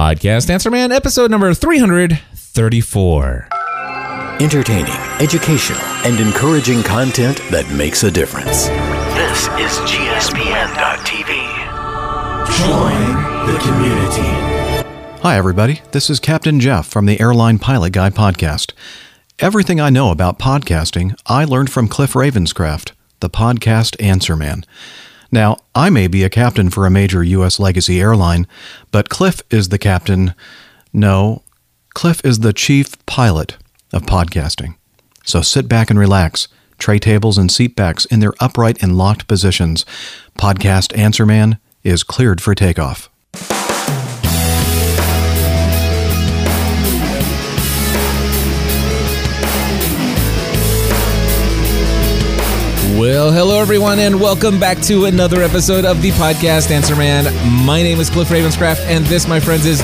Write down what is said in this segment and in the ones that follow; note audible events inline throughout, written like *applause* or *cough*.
Podcast Answer Man, episode number 334. Entertaining, educational, and encouraging content that makes a difference. This is GSPN.TV. Join the community. Hi, everybody. This is Captain Jeff from the Airline Pilot Guy podcast. Everything I know about podcasting, I learned from Cliff Ravenscraft, the podcast answer man. Now, I may be a captain for a major U.S. legacy airline, but Cliff is the captain. No, Cliff is the chief pilot of podcasting. So sit back and relax. Tray tables and seat backs in their upright and locked positions. Podcast Answer Man is cleared for takeoff. Well, hello everyone, and welcome back to another episode of the podcast Answer Man. My name is Cliff Ravenscraft, and this, my friends, is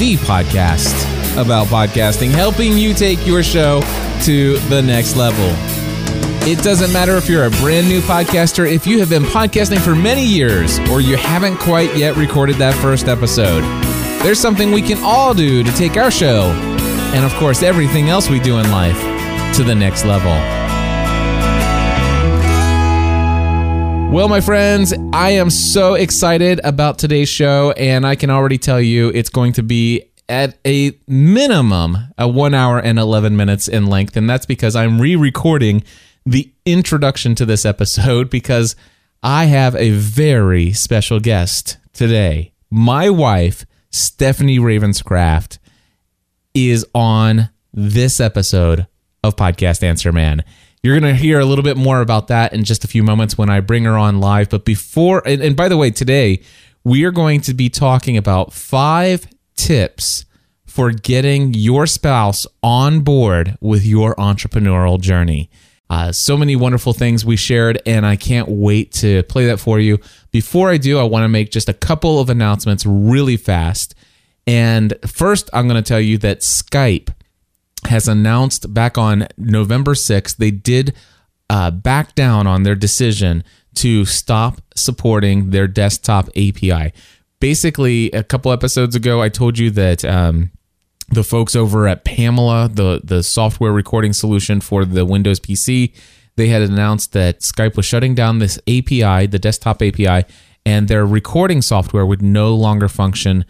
the podcast about podcasting, helping you take your show to the next level. It doesn't matter if you're a brand new podcaster, if you have been podcasting for many years, or you haven't quite yet recorded that first episode. There's something we can all do to take our show, and of course, everything else we do in life, to the next level. Well, my friends, I am so excited about today's show, and I can already tell you it's going to be at a minimum a one hour and 11 minutes in length. And that's because I'm re recording the introduction to this episode because I have a very special guest today. My wife, Stephanie Ravenscraft, is on this episode of Podcast Answer Man. You're going to hear a little bit more about that in just a few moments when I bring her on live. But before, and, and by the way, today we are going to be talking about five tips for getting your spouse on board with your entrepreneurial journey. Uh, so many wonderful things we shared, and I can't wait to play that for you. Before I do, I want to make just a couple of announcements really fast. And first, I'm going to tell you that Skype has announced back on November 6th, they did uh, back down on their decision to stop supporting their desktop API. Basically, a couple episodes ago, I told you that um, the folks over at Pamela, the, the software recording solution for the Windows PC, they had announced that Skype was shutting down this API, the desktop API, and their recording software would no longer function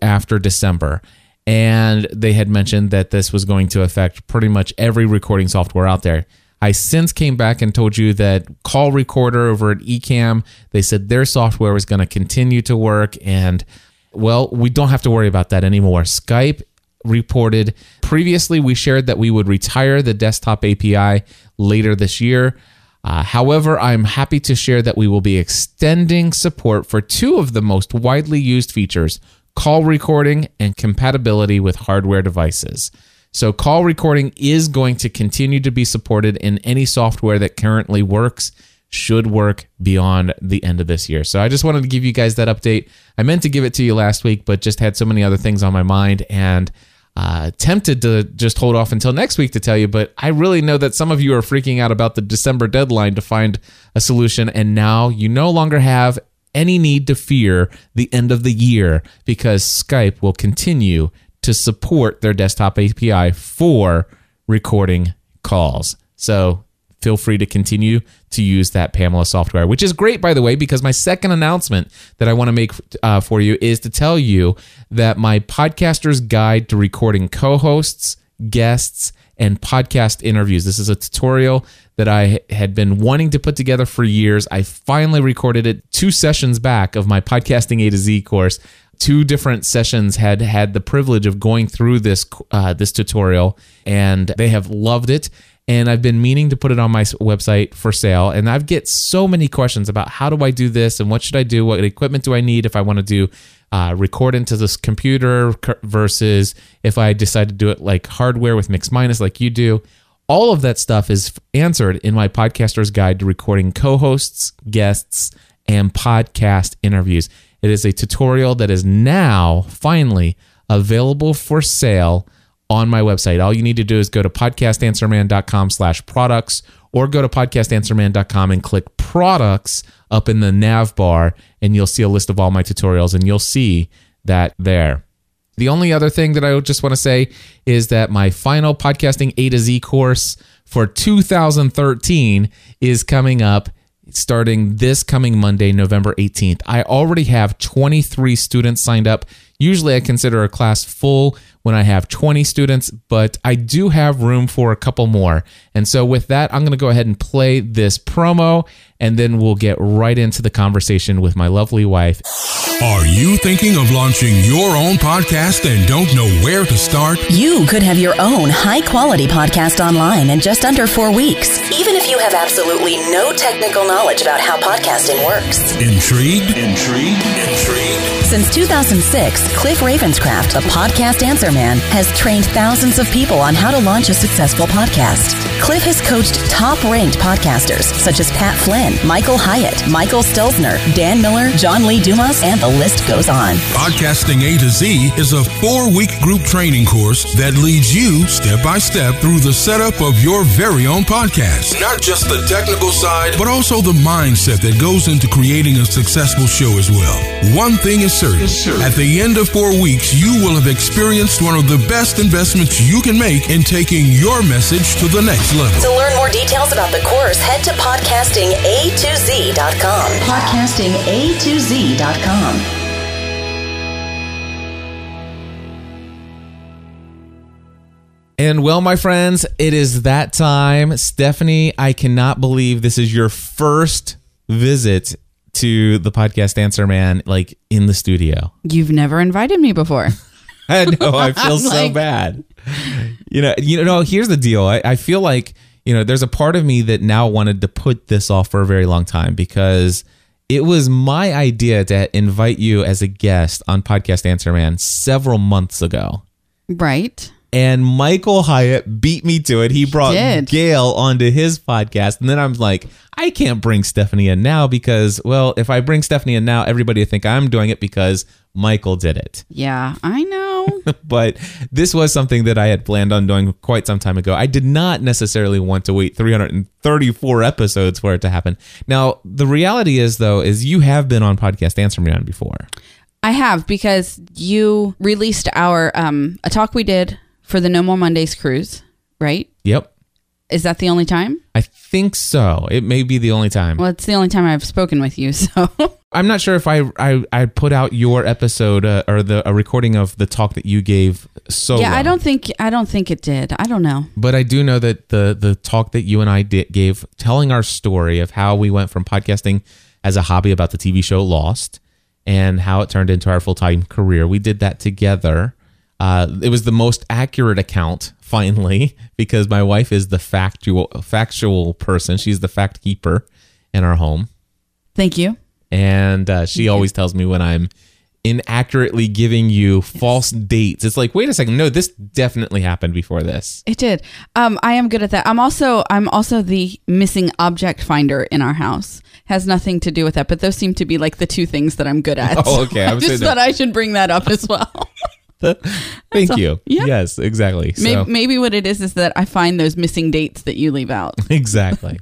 after December and they had mentioned that this was going to affect pretty much every recording software out there. I since came back and told you that Call Recorder over at Ecamm, they said their software was going to continue to work and well, we don't have to worry about that anymore. Skype reported previously we shared that we would retire the desktop API later this year. Uh, however, I'm happy to share that we will be extending support for two of the most widely used features call recording, and compatibility with hardware devices. So, call recording is going to continue to be supported in any software that currently works, should work beyond the end of this year. So, I just wanted to give you guys that update. I meant to give it to you last week, but just had so many other things on my mind and uh, tempted to just hold off until next week to tell you. But I really know that some of you are freaking out about the December deadline to find a solution, and now you no longer have any need to fear the end of the year because Skype will continue to support their desktop API for recording calls. So feel free to continue to use that Pamela software, which is great, by the way, because my second announcement that I want to make uh, for you is to tell you that my podcaster's guide to recording co hosts, guests, and podcast interviews. This is a tutorial that I had been wanting to put together for years. I finally recorded it two sessions back of my podcasting A to Z course. Two different sessions had had the privilege of going through this uh, this tutorial, and they have loved it. And I've been meaning to put it on my website for sale. And I've get so many questions about how do I do this and what should I do? What equipment do I need if I want to do uh, record into this computer versus if I decide to do it like hardware with mix minus like you do. All of that stuff is answered in my podcaster's guide to recording co hosts, guests, and podcast interviews. It is a tutorial that is now finally available for sale on my website. All you need to do is go to podcastanswerman.com slash products or go to podcastanswerman.com and click products up in the nav bar and you'll see a list of all my tutorials and you'll see that there. The only other thing that I just want to say is that my final podcasting A to Z course for 2013 is coming up starting this coming Monday, November 18th. I already have 23 students signed up. Usually I consider a class full when I have 20 students, but I do have room for a couple more. And so with that, I'm going to go ahead and play this promo and then we'll get right into the conversation with my lovely wife. Are you thinking of launching your own podcast and don't know where to start? You could have your own high quality podcast online in just under four weeks, even if you have absolutely no technical knowledge about how podcasting works. Intrigued? Intrigued? Intrigued? Since 2006, Cliff Ravenscraft, a podcast answer man, has trained thousands of people on how to launch a successful podcast. Cliff has coached top ranked podcasters such as Pat Flynn, Michael Hyatt, Michael Stelzner, Dan Miller, John Lee Dumas, and the list goes on. Podcasting A to Z is a four week group training course that leads you step by step through the setup of your very own podcast. Not just the technical side, but also the mindset that goes into creating a successful show as well. One thing is certain at the end of four weeks, you will have experienced one of the best investments you can make in taking your message to the next level. To learn more details about the course, head to podcastinga2z.com. Podcastinga2z.com. And well, my friends, it is that time. Stephanie, I cannot believe this is your first visit to the podcast Answer Man, like in the studio. You've never invited me before. *laughs* I know. I feel *laughs* so Like- bad. You know. You know. Here's the deal. I, I feel like you know. There's a part of me that now wanted to put this off for a very long time because it was my idea to invite you as a guest on podcast Answer Man several months ago. Right. And Michael Hyatt beat me to it. He brought did. Gail onto his podcast. And then I'm like, I can't bring Stephanie in now because, well, if I bring Stephanie in now, everybody think I'm doing it because Michael did it. Yeah, I know. *laughs* but this was something that I had planned on doing quite some time ago. I did not necessarily want to wait 334 episodes for it to happen. Now, the reality is though is you have been on podcast Answer Me On before. I have because you released our um a talk we did for the No More Mondays cruise, right? Yep. Is that the only time? I think so. It may be the only time. Well, it's the only time I've spoken with you, *laughs* so I'm not sure if I I, I put out your episode uh, or the a recording of the talk that you gave so yeah, I don't think I don't think it did. I don't know. But I do know that the the talk that you and I did, gave, telling our story of how we went from podcasting as a hobby about the TV show Lost, and how it turned into our full time career. We did that together. Uh, it was the most accurate account, finally, because my wife is the factual factual person. She's the fact keeper in our home, Thank you. and uh, she always tells me when I'm inaccurately giving you false dates. It's like, wait a second, no, this definitely happened before this. It did. Um, I am good at that. I'm also I'm also the missing object finder in our house. Has nothing to do with that, but those seem to be like the two things that I'm good at. Oh, okay. I I *laughs* just thought I should bring that up as well. *laughs* *laughs* Thank all. you. Yeah. Yes, exactly. So, maybe, maybe what it is is that I find those missing dates that you leave out. *laughs* exactly.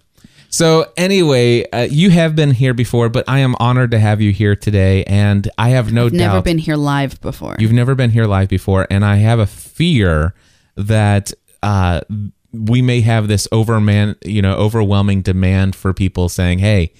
So anyway, uh, you have been here before, but I am honored to have you here today, and I have no doubt Never been here live before. you've never been here live before, and I have a fear that uh, we may have this overman, you know, overwhelming demand for people saying, "Hey,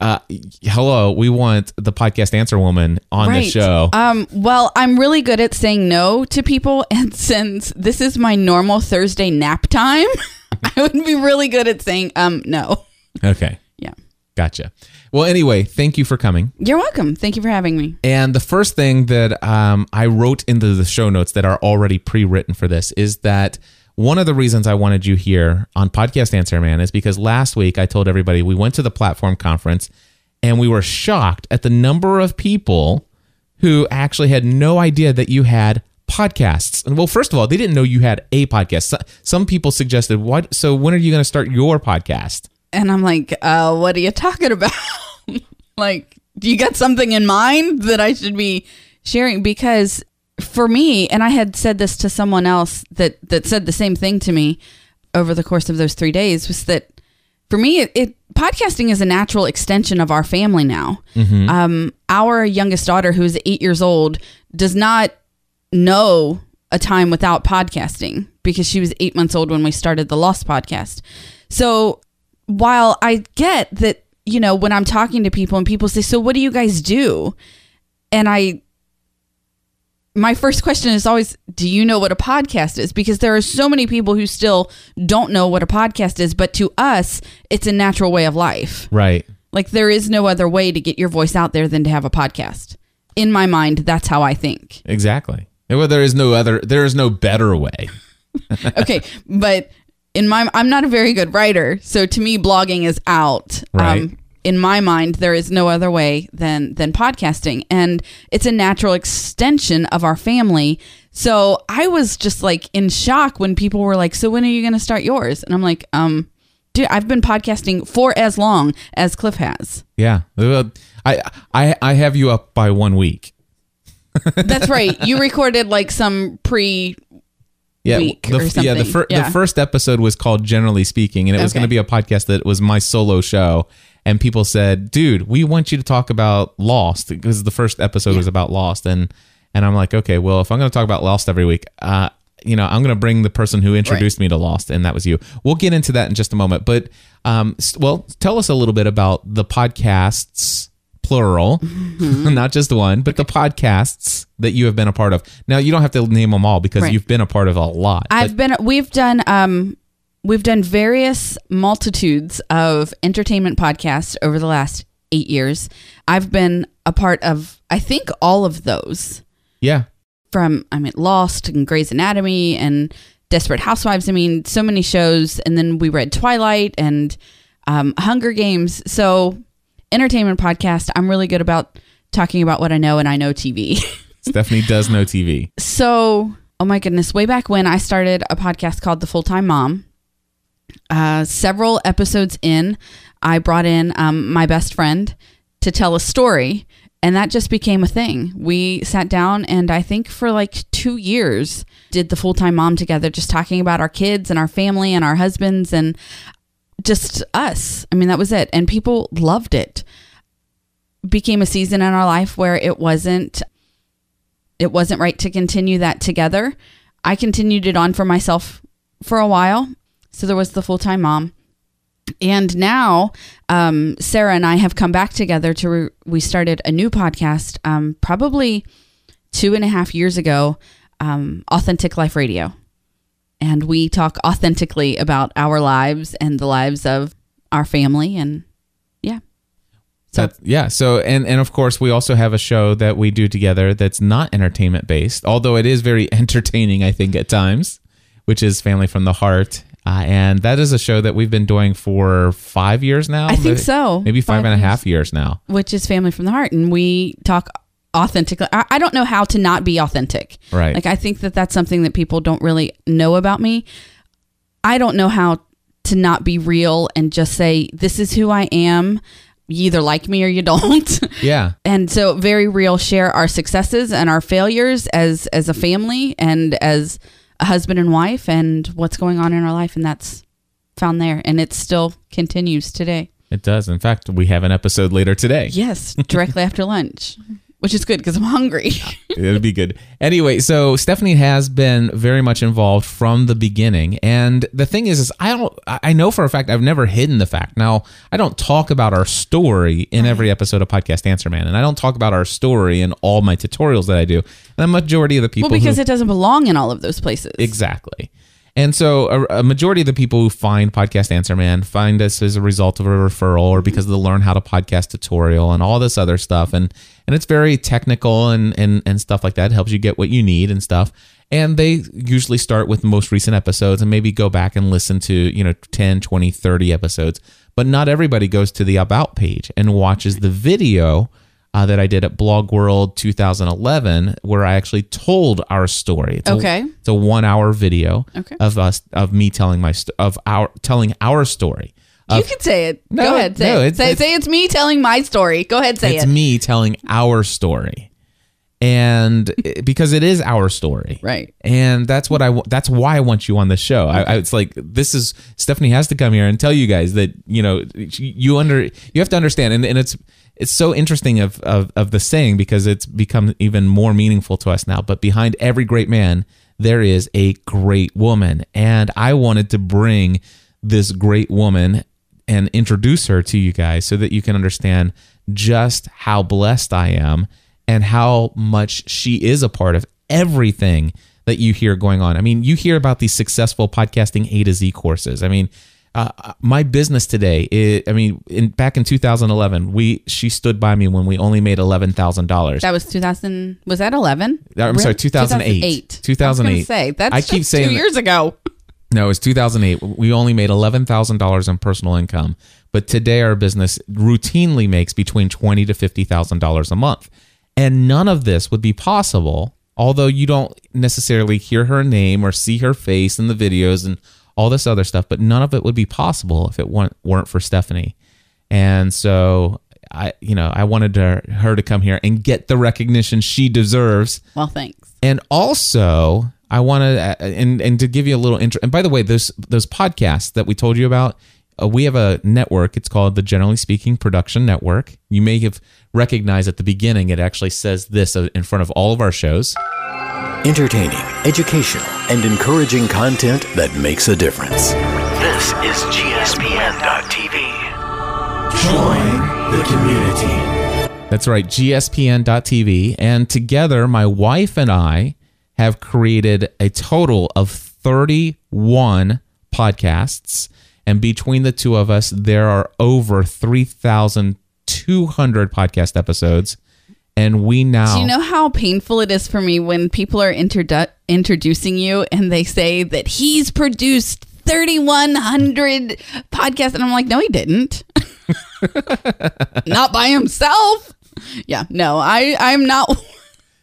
uh, hello, we want the podcast answer woman on the show." Um, well, I'm really good at saying no to people, *laughs* and since this is my normal Thursday nap time, *laughs* I would be really good at saying um no. okay, Yeah. gotcha. Well, anyway, thank you for coming. You're welcome. Thank you for having me. And the first thing that um, I wrote into the show notes that are already pre-written for this is that one of the reasons I wanted you here on Podcast Answer Man is because last week I told everybody we went to the platform conference and we were shocked at the number of people who actually had no idea that you had podcasts. And well, first of all, they didn't know you had a podcast. Some people suggested, "What? So when are you going to start your podcast?" And I'm like, uh, what are you talking about? *laughs* like, do you got something in mind that I should be sharing? Because for me, and I had said this to someone else that that said the same thing to me over the course of those three days was that for me, it, it podcasting is a natural extension of our family now. Um, our youngest daughter, who's eight years old, does not know a time without podcasting because she was eight months old when we started the Lost podcast. So while I get that, you know, when I'm talking to people and people say, So what do you guys do? And I, my first question is always, Do you know what a podcast is? Because there are so many people who still don't know what a podcast is, but to us, it's a natural way of life. Right. Like there is no other way to get your voice out there than to have a podcast. In my mind, that's how I think. Exactly. Well, there is no other. There is no better way. *laughs* okay, but in my I'm not a very good writer, so to me blogging is out. Um, Right. In my mind, there is no other way than than podcasting, and it's a natural extension of our family. So I was just like in shock when people were like, "So when are you going to start yours?" And I'm like, "Um, dude, I've been podcasting for as long as Cliff has." Yeah. I I I have you up by one week. *laughs* That's right. You recorded like some pre. Yeah, the, yeah. The, fir- Yeah. the first episode was called "Generally Speaking," and it was Okay. going to be a podcast that was my solo show. And people said, "Dude, we want you to talk about Lost because the first episode was about Lost." And and I'm like, "Okay, well, if I'm going to talk about Lost every week, uh, you know, I'm going to bring the person who introduced me to Lost, and that was you. We'll get into that in just a moment. But, um, well, tell us a little bit about the podcasts plural, *laughs* not just one, but the podcasts that you have been a part of. Now, you don't have to name them all because Right. you've been a part of a lot. I've been we've done um we've done various multitudes of entertainment podcasts over the last 8 years. I've been a part of I think all of those yeah. from I mean Lost and Grey's Anatomy and Desperate Housewives. I mean so many shows and then we read Twilight and um, Hunger Games. So entertainment podcast, I'm really good about talking about what I know and I know TV. *laughs* Stephanie does know TV. So, oh my goodness, way back when I started a podcast called The Full Time Mom, uh, several episodes in, I brought in um, my best friend to tell a story, and that just became a thing. We sat down, and I think for like two years, did The Full Time Mom together, just talking about our kids and our family and our husbands and just us. I mean, that was it. And people loved it. Became a season in our life where it wasn't it wasn't right to continue that together. I continued it on for myself for a while. So there was the full time mom. And now um, Sarah and I have come back together to, re- we started a new podcast um, probably two and a half years ago, um, Authentic Life Radio. And we talk authentically about our lives and the lives of our family. And yeah. So That- yeah. So and and of course we also have a show that we do together that's not entertainment based, although it is very *laughs* entertaining, I think at times, which is Family from the Heart. Uh, and that is a show that we've been doing for five years now. I think Maybe- so. Maybe five Five and a years. years now. which is family from the heart and we talk authentically I, I don't know how to not be authentic Right. like i think that that's something that people don't really know about me i don't know how to not be real and just say this is who i am you either like me or you don't *laughs* Yeah. and so very real share our successes and our failures as as a family and as husband and wife and what's going on in our life and that's found there and it still continues today It does. In fact, we have an episode later today. Yes, directly *laughs* after lunch, which is good because I'm hungry. *laughs* It'll be good. Anyway, so Stephanie has been very much involved from the beginning, and the thing is, is I don't, I I know for a fact I've never hidden the fact. Now I don't talk about our story in every episode of Podcast Answer Man, and I don't talk about our story in all my tutorials that I do. And the majority of the people well, because who, it doesn't belong in all of those places. Exactly. And so a, a majority of the people who find Podcast Answer Man find us as a result of a referral or mm-hmm. because of the Learn How to Podcast tutorial and all this other stuff. And and it's very technical and, and, and stuff like that. It helps you get what you need and stuff. And they usually start with the most recent episodes and maybe go back and listen to, you know, 10, 20, 30 episodes. But not everybody goes to the About page and watches the video uh, that I did at Blog World 2011, where I actually told our story. It's a- Okay. it's a one hour video Okay. of us of me telling my st- of our telling our story. you can say it. No, Go ahead. Say no, it. it's- say, it's- say it's me telling my story. Go ahead. Say it's it. me telling our story. And because it is our story, Right. And that's what I. That's why I want you on the show. I, I, it's like this is Stephanie has to come here and tell you guys that you know you under you have to understand, and, and it's it's so interesting of, of of the saying because it's become even more meaningful to us now. But behind every great man, there is a great woman, and I wanted to bring this great woman and introduce her to you guys so that you can understand just how blessed I am and how much she is a part of everything that you hear going on. I mean, you hear about these successful podcasting A to Z courses. I mean, uh, my business today, i I mean, in back in 2011, we she stood by me when we only made eleven thousand dollars. That was 2000. Was that 11? I'm sorry, 2008. 2008. 2008. I say that's I keep saying two that- years ago. No, it was 2008. We only made $11,000 in personal income, but today our business routinely makes between $20 to $50,000 a month. And none of this would be possible, although you don't necessarily hear her name or see her face in the videos and all this other stuff, but none of it would be possible if it weren't, weren't for Stephanie. And so I, you know, I wanted her, her to come here and get the recognition she deserves Well, thanks. and also I want to uh, and and to give you a little intro. And by the way, those those podcasts that we told you about, uh, we have a network. It's called the Generally Speaking Production Network. You may have recognized at the beginning it actually says this uh, in front of all of our shows. Entertaining, educational, and encouraging content that makes a difference. This is GSPN.TV. Join the community. That's right, gspn.tv. And together, my wife and I have created a total of 31 podcasts. And between the two of us, there are over 3,200 podcast episodes. And we now. Do you know how painful it is for me when people are introdu- introducing you and they say that he's produced 3,100 podcasts? And I'm like, no, he didn't. *laughs* not by himself. Yeah, no, I, I'm not.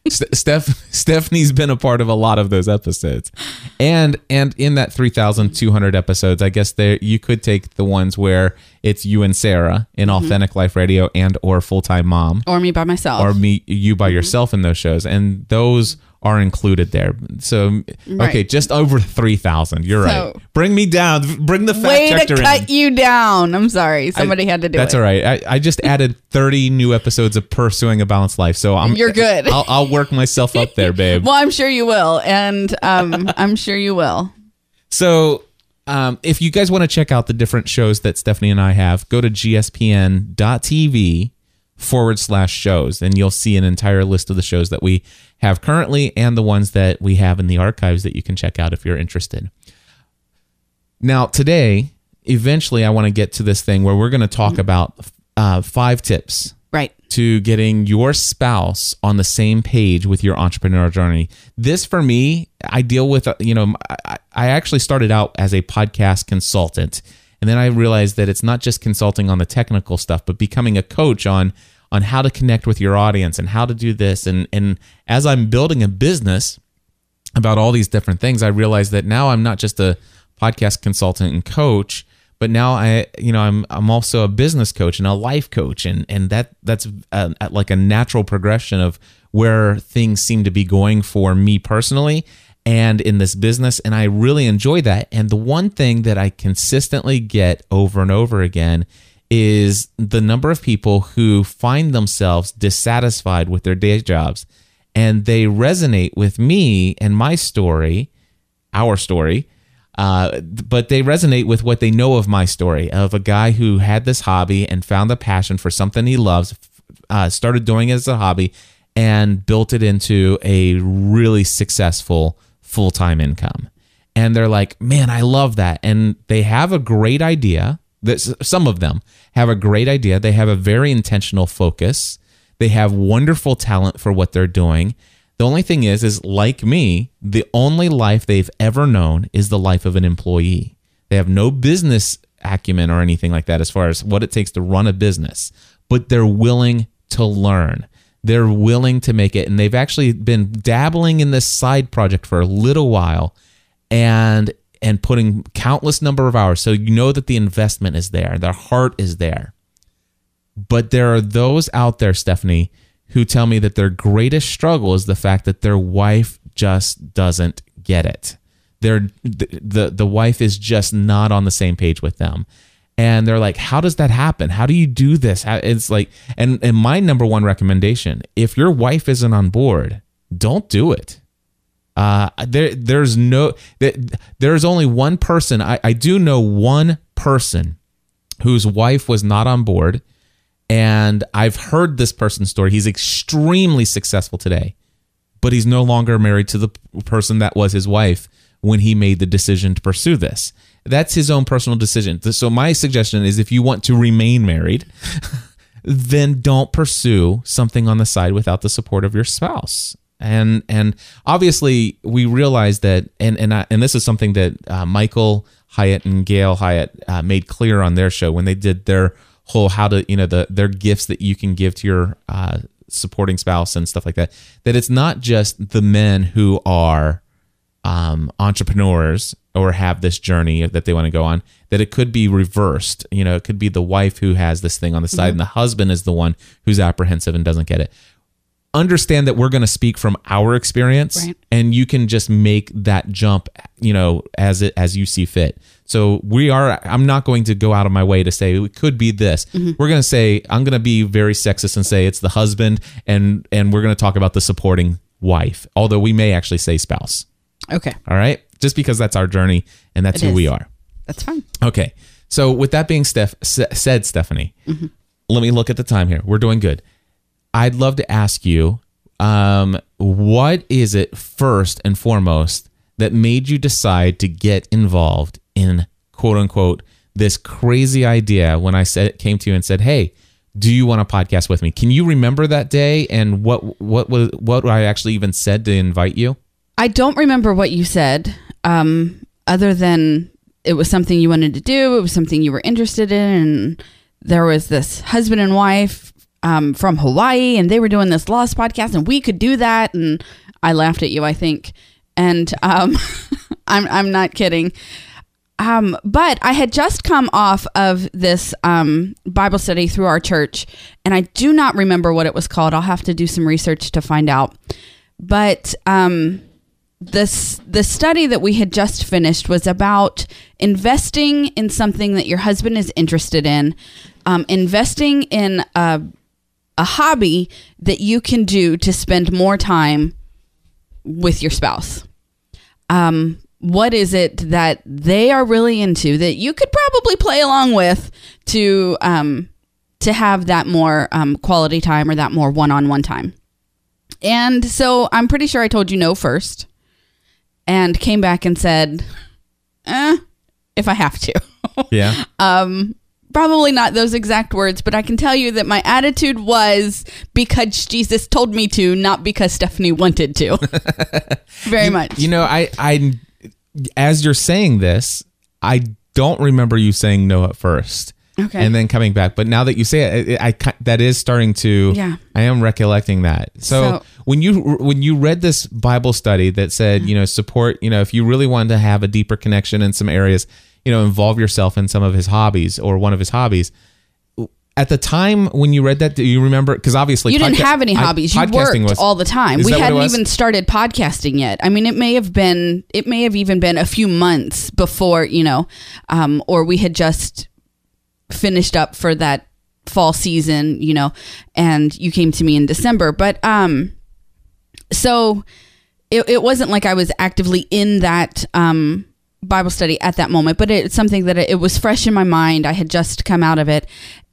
St- Steph Stephanie's been a part of a lot of those episodes, and and in that three thousand two hundred episodes, I guess there you could take the ones where it's you and Sarah in mm-hmm. Authentic Life Radio and or Full Time Mom, Or me by myself. or me you by mm-hmm. yourself in those shows, and those are included there. So okay, just over three thousand. You're So- right. Bring me down. Bring the fact Way checker to cut in. you down. I'm sorry. I- Somebody had to do That's it. That's all right. I, I just added 30 new episodes of Pursuing a Balanced Life. So I'm You're good. I'll, I'll work myself up there, *laughs* babe. Well, I'm sure you will. And um, *laughs* I'm sure you will. So, um, if you guys want to check out the different shows that Stephanie and I have, go to gspn.tv forward slash shows, and you'll see an entire list of the shows that we have currently and the ones that we have in the archives that you can check out if you're interested. Now, today, eventually, I want to get to this thing where we're going to talk about uh, five tips Right. to getting your spouse on the same page with your entrepreneurial journey. This for me, I deal with, uh, you know, I, I actually started out as a podcast consultant. And then I realized that it's not just consulting on the technical stuff, but becoming a coach on on how to connect with your audience and how to do this. And and as I'm building a business about all these different things, I realized that now I'm not just a podcast consultant and coach, but now I, you know, I'm I'm also a business coach and a life coach, and and that that's uh, a, like a natural progression of where things seem to be going for me personally and in this business, and I really enjoy that. And the one thing that I consistently get over and over again is the number of people who find themselves dissatisfied with their day jobs and they resonate with me and my story, our story, uh, but they resonate with what they know of my story of a guy who had this hobby and found a passion for something he loves, uh, started doing it as a hobby, and built it into a really successful full time income. And they're like, man, I love that. And they have a great idea. Some of them have a great idea. They have a very intentional focus. They have wonderful talent for what they're doing. The only thing is, is like me, the only life they've ever known is the life of an employee. They have no business acumen or anything like that as far as what it takes to run a business, but they're willing to learn. They're willing to make it. And they've actually been dabbling in this side project for a little while and and putting countless number of hours. So you know that the investment is there. Their heart is there. But there are those out there, Stephanie, who tell me that their greatest struggle is the fact that their wife just doesn't get it. They're, the, the the wife is just not on the same page with them. And they're like, how does that happen? How do you do this? How, it's like, and, and my number one recommendation, if your wife isn't on board, don't do it. Uh, there, there's no, there's only one person. I, I do know one person whose wife was not on board, and I've heard this person's story. He's extremely successful today, but he's no longer married to the person that was his wife when he made the decision to pursue this. That's his own personal decision. So my suggestion is if you want to remain married, *laughs* then don't pursue something on the side without the support of your spouse and and obviously we realize that and and I, and this is something that uh, Michael Hyatt and Gail Hyatt uh, made clear on their show when they did their whole how to you know the their gifts that you can give to your uh, supporting spouse and stuff like that that it's not just the men who are um, entrepreneurs or have this journey that they want to go on that it could be reversed. You know it could be the wife who has this thing on the side and the husband is the one who's apprehensive and doesn't get it understand that we're going to speak from our experience Right. and you can just make that jump you know as it as you see fit so we are i'm not going to go out of my way to say it could be this mm-hmm. we're going to say i'm going to be very sexist and say it's the husband and and we're going to talk about the supporting wife although we may actually say spouse Okay, all right just because that's our journey and that's It who is. we are that's fine. Okay. So with that being Steph, said, Stephanie, mm-hmm. let me look at the time here. We're doing good. I'd love to ask you, um, what is it first and foremost that made you decide to get involved in quote unquote this crazy idea when I said came to you and said, "Hey, do you want a podcast with me?" Can you remember that day and what what was what I actually even said to invite you? I don't remember what you said, um, other than it was something you wanted to do. It was something you were interested in. And there was this husband and wife um, from Hawaii, and they were doing this Lost podcast, and we could do that. And I laughed at you, I think. And um, *laughs* I'm, I'm not kidding. Um, but I had just come off of this um, Bible study through our church, and I do not remember what it was called. I'll have to do some research to find out. But um, this the study that we had just finished was about investing in something that your husband is interested in, um, investing in a, a hobby that you can do to spend more time with your spouse. Um, what is it that they are really into that you could probably play along with to um, to have that more um, quality time or that more one-on-one time? And so I'm pretty sure I told you no first and came back and said, eh, if I have to. Yeah. *laughs* Probably not those exact words, but I can tell you that my attitude was because Jesus told me to, not because Stephanie wanted to. *laughs* Very much. You know, I, I, as you're saying this, I don't remember you saying no at first. Okay. And then coming back, but now that you say it, it I, ki- that is starting to. Yeah. I am recollecting that. So, So- when you when you read this Bible study that said, you know, support, you know, if you really wanted to have a deeper connection in some areas, you know, involve yourself in some of his hobbies or one of his hobbies. At the time when you read that, do you remember? Because obviously you didn't have any I- hobbies. You podcasting worked was- all the time. We that what it hadn't even started podcasting yet. I mean, it may have been, it may have even been a few months before, you know, um, or we had just finished up for that fall season, you know, and you came to me in December. But um, so it, it wasn't like I was actively in that um, Bible study at that moment, but it's something that it, it was fresh in my mind. I had just come out of it,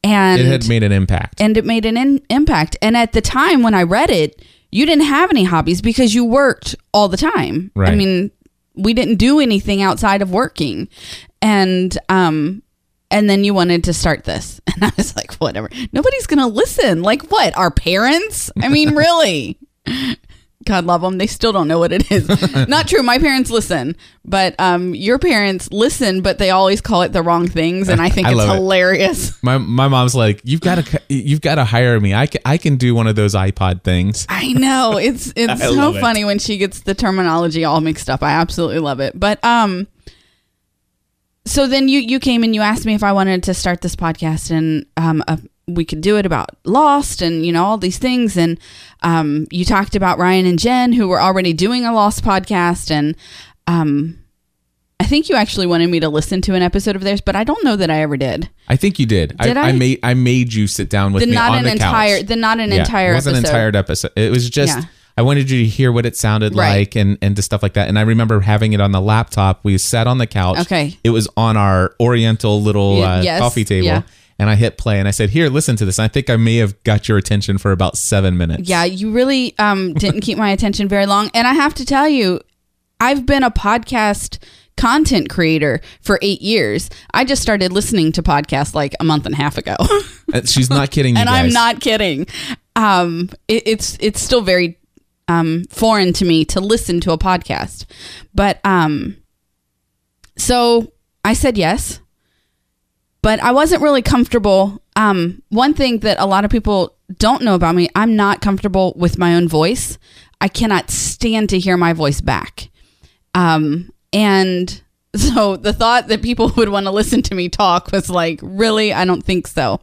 and It had made an impact. and it made an in- impact. And at the time when I read it, you didn't have any hobbies because you worked all the time. I mean, we didn't do anything outside of working, and um, and then you wanted to start this, *laughs* and I was like, whatever. Nobody's gonna listen. Like what? Our parents? I mean, *laughs* really? God love them. They still don't know what it is. *laughs* Not true. My parents listen, but um, your parents listen, but they always call it the wrong things, and I *laughs* think I it's love it. hilarious. My my mom's like, you've got to you've got to hire me. I can, I can do one of those iPod things. I know it's *laughs* it's so love it. funny when she gets the terminology all mixed up. I absolutely love it. But um, so then you you came and you asked me if I wanted to start this podcast, and um, a we could do it about Lost and you know all these things. And um, you talked about Ryan and Jen who were already doing a Lost podcast, and um, I think you actually wanted me to listen to an episode of theirs, but I don't know that I ever did. I think you did. Did I, I? made I made you sit down with The me not on an the entire, couch. the not an Yeah, entire It wasn't an episode. entire episode. It was just Yeah. I wanted you to hear what it sounded Right. like and and to stuff like that. And I remember having it on the laptop. We sat on the couch. Okay. It was on our Oriental little uh, yes, coffee table. yeah. And I hit play and I said, "Here, listen to this." And I think I may have got your attention for about seven minutes. Yeah, you really um, didn't keep my attention very long. And I have to tell you, I've been a podcast content creator for eight years. I just started listening to podcasts like a month and a half ago. *laughs* Uh, She's not kidding and guys. I'm not kidding. Um, it, it's it's still very um, foreign to me to listen to a podcast, but um, so I said yes, but I wasn't really comfortable. Um, one thing that a lot of people don't know about me, I'm not comfortable with my own voice. I cannot stand to hear my voice back. Um, and *laughs* so the thought that people *laughs* would want to listen to me talk was like, really? I don't think so.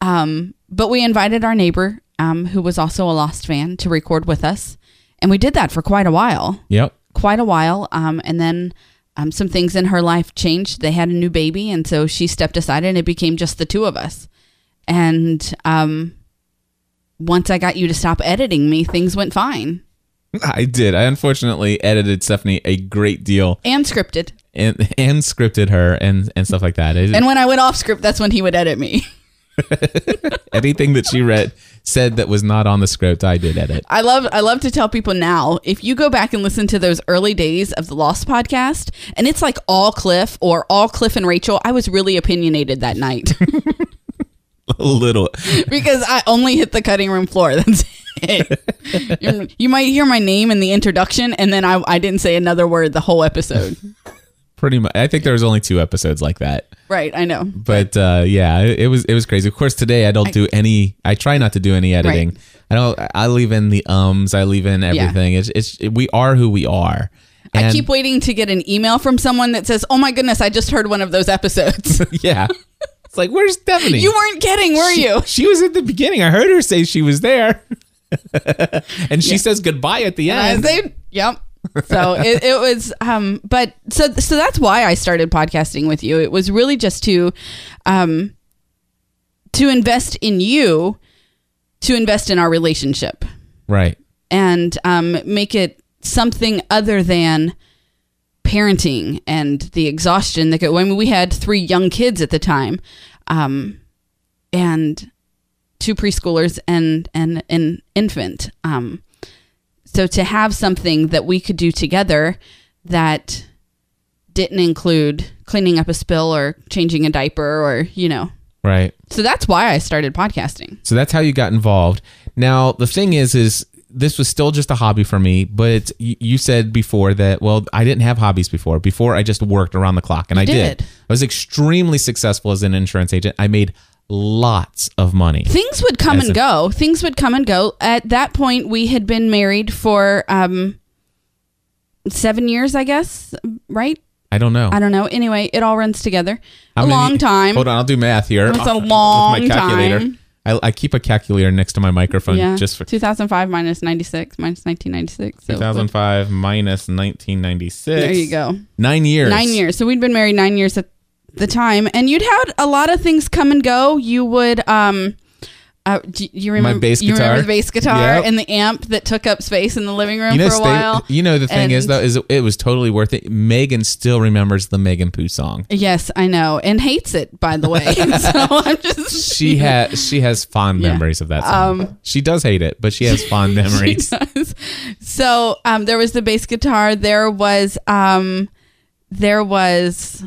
Um, but we invited our neighbor, um, who was also a Lost fan, to record with us. And we did that for quite a while. Yep. Quite a while. Um, and then um, some things in her life changed. They had a new baby. And so she stepped aside and it became just the two of us. And um, once I got you to stop editing me, things went fine *laughs* I did. I unfortunately edited Stephanie a great deal and scripted. and and scripted her and and stuff like that. It- And when I went off script, that's when he would edit me. *laughs* *laughs* anything that she read said that was not on the script, I did edit. I love I love to tell people now if you go back and listen to those early days of the Lost podcast and it's like all Cliff or all Cliff and Rachel, I was really opinionated that night *laughs* A little. because I only hit the cutting room floor. *laughs* That's it. you, you might hear my name in the introduction and then I, I didn't say another word the whole episode. Pretty much. I think there was only two episodes like that. Right, I know. But uh, yeah, it, was it was crazy. Of course, today I don't do any. I try not to do any editing. Right. I don't. I leave in the ums. I leave in everything. It's it's we are who we are. I keep waiting to get an email from someone that says, "Oh my goodness, I just heard one of those episodes." *laughs* yeah. It's like where's Stephanie? you weren't kidding, were you? She was at the beginning. I heard her say she was there. *laughs* and she Yeah. says goodbye at the And I end. say, yep. So it, it was, um, but so so that's why I started podcasting with you. It was really just to, um, to invest in you, to invest in our relationship, right. and um, make it something other than parenting and the exhaustion that go. I mean, we had three young kids at the time, um, and two preschoolers and and an infant. Um, so to have something that we could do together that didn't include cleaning up a spill or changing a diaper or you know. Right. So that's why I started podcasting. So that's how you got involved. Now the thing is, is this was still just a hobby for me. But you you said before that, well, I didn't have hobbies before. Before I just worked around the clock, and I did. did. I was extremely successful as an insurance agent. I made lots of money. things would come and a- go. Things would come and go. At that point, we had been married for um, seven years, I guess. Right? I don't know. I don't know. Anyway, it all runs together. How a many- long time. Hold on, I'll do math here. It's a Uh, with long time. I, I keep a calculator next to my microphone Yeah. just for 2005 minus 96 minus 1996. So 2005 minus 1996. There you go. Nine years. Nine years. So we'd been married nine years at the time, and you'd had a lot of things come and go. You would, um, uh, do you remember bass You remember the bass guitar Yep. and the amp that took up space in the living room You know, for a while. you know the thing is though is it was totally worth it. Megan still remembers the Megan Pooh song. Yes, I know, and hates it. By the way, *laughs* *laughs* so I'm just She has she has fond Yeah. memories of that song. Um, she does hate it, but she has fond *laughs* memories. So um, there was the bass guitar. There was um, there was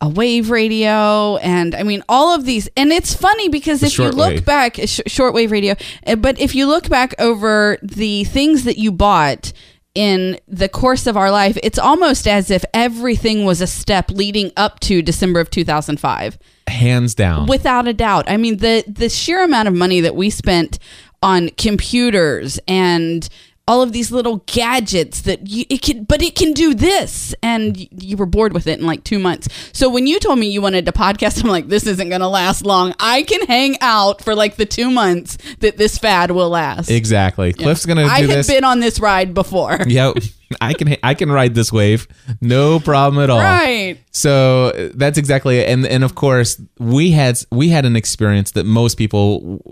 a wave radio, and I mean all of these. And it's funny because if you shortwave. look back, sh- shortwave radio. uh, But if you look back over the things that you bought in the course of our life, it's almost as if everything was a step leading up to December of 2005 Hands down. without a doubt. I mean, the the sheer amount of money that we spent on computers and all of these little gadgets that you, it can, but it can do this, and you were bored with it in like two months. So when you told me you wanted to podcast, I'm like, this isn't going to last long. I can hang out for like the two months that this fad will last. Exactly. Cliff's gonna do I had this. been on this ride before. Yep. *laughs* *laughs* I can I can ride this wave, no problem at all. Right. So that's exactly it. And and of course we had we had an experience that most people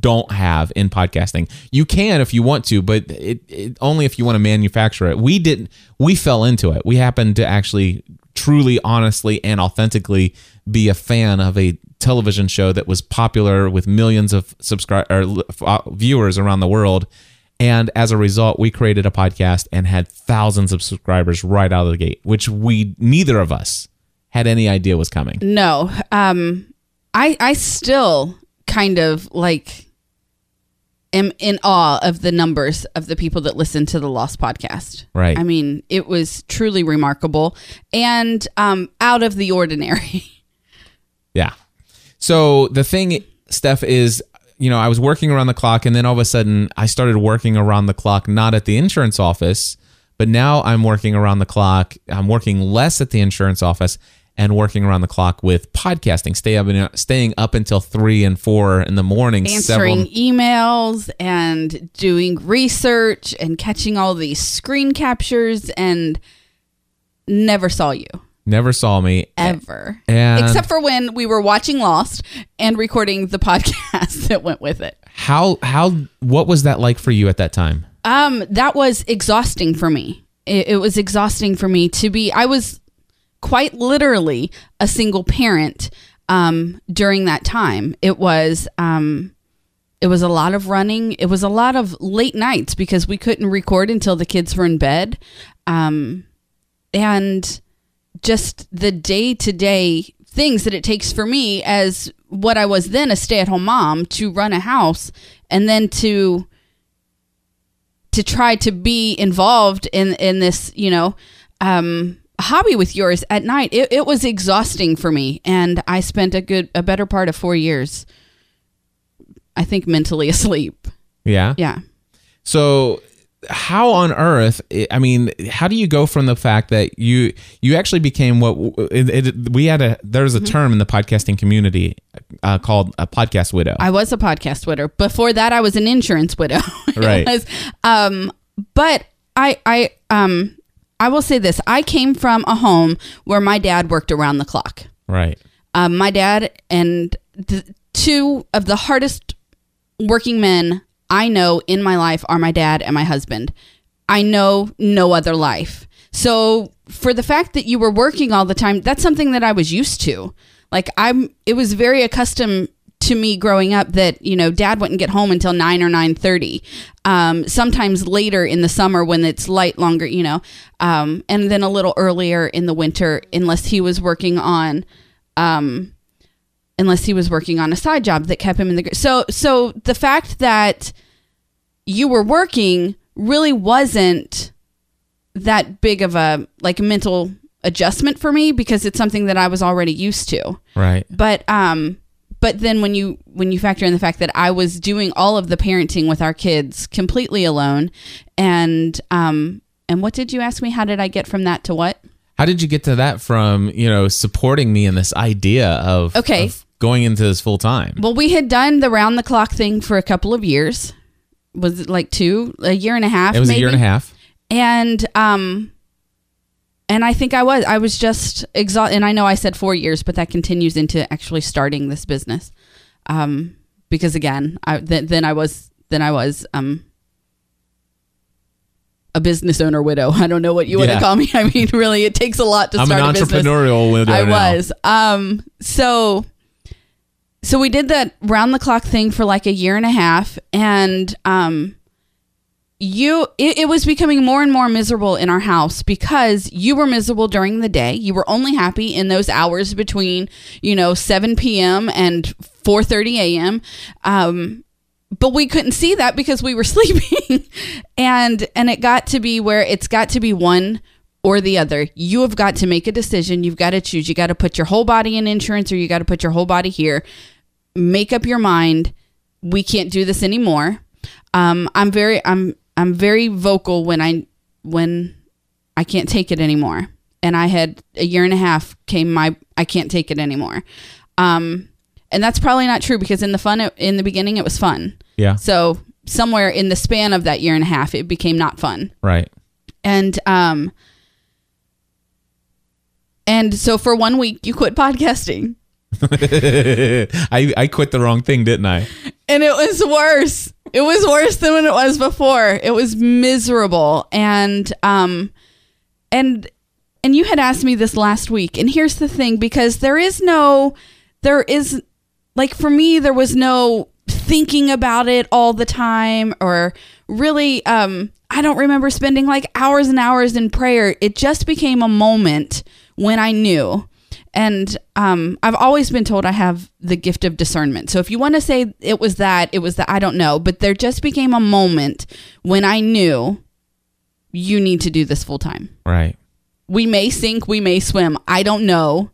don't have in podcasting. You can if you want to, but it, it only if you want to manufacture it. We didn't. We fell into it. We happened to actually truly, honestly, and authentically be a fan of a television show that was popular with millions of subscribe or uh, viewers around the world. And as a result, we created a podcast and had thousands of subscribers right out of the gate, which we neither of us had any idea was coming. No. Um I I still kind of like am in awe of the numbers of the people that listen to the Lost podcast. Right. I mean, it was truly remarkable and um out of the ordinary. *laughs* Yeah. So the thing, Steph, is, you know, I was working around the clock and then all of a sudden I started working around the clock, not at the insurance office, but now I'm working around the clock. I'm working less at the insurance office and working around the clock with podcasting, stay up, staying up until three and four in the morning. Answering several- emails and doing research and catching all these screen captures and never saw you. Never saw me. ever. And- Except for when we were watching Lost and recording the *laughs* podcast that went with it. How, how, what was that like for you at that time? Um, that was exhausting for me. It, it was exhausting for me to be. I was quite literally a single parent um, during that time. It was um, it was a lot of running. It was a lot of late nights because we couldn't record until the kids were in bed, um, and just the day to day things that it takes for me as what I was then a stay at home mom to run a house and then to to try to be involved in in this you know um hobby with yours at night. It, it was exhausting for me and i spent a good a better part of four years i think mentally *laughs* asleep. Yeah. yeah. So how on earth i mean how do you go from the fact that you you actually became what it, it, we had a there's Mm-hmm. a term in the podcasting community uh, called a podcast widow I was a podcast widow. Before that, I was an insurance widow. *laughs* Right. was, um, but I, I, um, I will say this: I came from a home where my dad worked around the clock. right Um, my dad and the two of the hardest working men I know in my life are my dad and my husband. I know no other life. So for the fact that you were working all the time, that's something that I was used to. Like I'm it was very accustomed to me growing up that, you know, dad wouldn't get home until 9 or 9:30. Um sometimes later in the summer when it's light longer, you know. Um and then a little earlier in the winter unless he was working on um unless he was working on a side job that kept him in the so so the fact that you were working really wasn't that big of a like mental adjustment for me because it's something that I was already used to. Right. But um but then when you when you factor in the fact that I was doing all of the parenting with our kids completely alone and um and what did you ask me? How did I get from that to what? How did you get to that from you know supporting me in this idea of Okay. of going into this full time Well, we had done the round the clock thing for a couple of years. Was it like two, a year and a half? it was a year and a half And um, and I think I was, I was just exhausted. And I know I said four years, but that continues into actually starting this business. Um, because again, I th- then I was then I was um a business owner widow. *laughs* I don't know what you want Yeah. to call me. *laughs* I mean, really, it takes a lot to i'm start an a business. entrepreneurial widow I now. was. Um so so we did that round the clock thing for like a year and a half and um you it, it was becoming more and more miserable in our house because you were miserable during the day. You were only happy in those hours between you know 7 p.m and 4.30 a.m um but we couldn't see that because we were *laughs* sleeping. And and it got to be where it's got to be one or the other. You have got to make a decision. You've got to choose. You got to put your whole body in insurance or you got to put your whole body here make up your mind we can't do this anymore um i'm very i'm I'm very vocal when I when I can't take it anymore. And I had a year and a half came my I can't take it anymore. Um, and that's probably not true because in the fun in the beginning it was fun. Yeah. So somewhere in the span of that year and a half, it became not fun. Right. And um, and so for one week you quit podcasting, *laughs* I I quit the wrong thing, didn't I? and it was worse. It was worse than when it was before. It was miserable, and um, and and you had asked me this last week, and here's the thing: because there is no, there is like for me, there was no thinking about it all the time, or really, um, I don't remember spending like hours and hours in prayer. It just became a moment when I knew. And um, I've always been told I have the gift of discernment. So if you want to say it was that, it was that, I don't know. But there just became a moment when I knew you need to do this full time. Right. We may sink, we may swim. I don't know.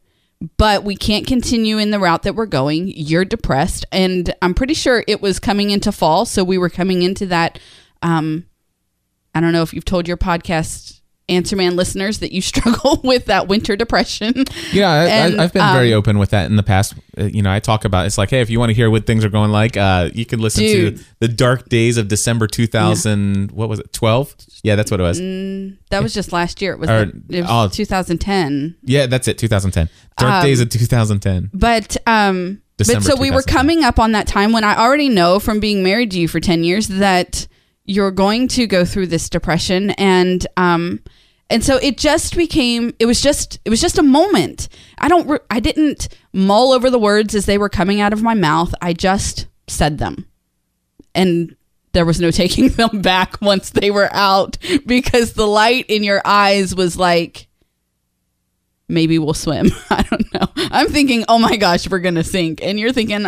But we can't continue in the route that we're going. You're depressed. And I'm pretty sure it was coming into fall. So we were coming into that. Um, I don't know if you've told your podcast Answer Man listeners that you *laughs* struggle with that winter depression. Yeah, I, And, I, I've been very um, open with that in the past. Uh, you know, I talk about it's like, hey, if you want to hear what things are going like, uh, you can listen Dude. to the dark days of December 2000. What was it? 12? Yeah, that's what it was. That was just last year. It was, Or- the- it was oh. 2010. Yeah, that's it. 2010. Dark days of 2010. But um December but so we were coming up on that time when I already know from being married to you for 10 years that you're going to go through this depression and um and so it just became it was just it was just a moment. I don't re- I didn't mull over the words as they were coming out of my mouth. I just said them. And there was no *laughs* taking them back once they were out because the light in your eyes was like maybe we'll swim. *laughs* I don't know. I'm thinking, oh my gosh, we're gonna sink, and you're thinking,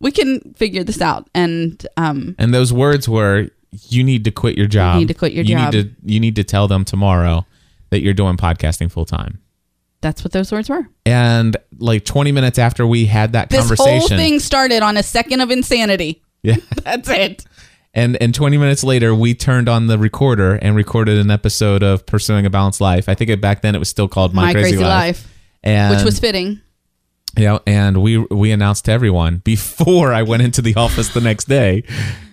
we can figure this out. And um, And those words were, you need to quit your job. You need to quit your you job. Need to, you need to tell them tomorrow that you're doing podcasting full time. that's what those words were. And like 20 minutes after we had that This conversation. whole thing started on a second of insanity. *laughs* Yeah. *laughs* That's it. And and 20 minutes later, we turned on the recorder and recorded an episode of Pursuing a Balanced Life. I think it, back then it was still called My, My Crazy, Crazy Life. Life, And, which was fitting. yeah, and we we announced to everyone before I went into the *laughs* office the next day.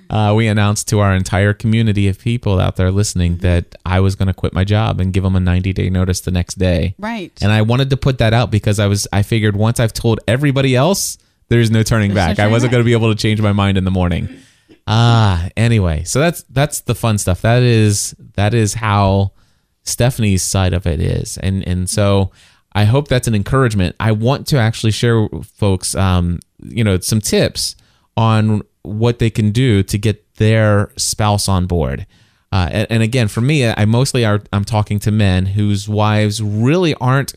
Uh, we announced to our entire community of people out there listening that I was going to quit my job and give them a 90 day notice the next day. Right. And I wanted to put that out because I was I figured once I've told everybody else, there's no turning There's no back. I wasn't going to be able to change my mind in the morning. *laughs* Ah, anyway, so that's that's the fun stuff. That is that is how Stephanie's side of it is, and and so I hope that's an encouragement. I want to actually share folks, um, you know, some tips on what they can do to get their spouse on board. Uh, and, and again, for me, I mostly are I'm talking to men whose wives really aren't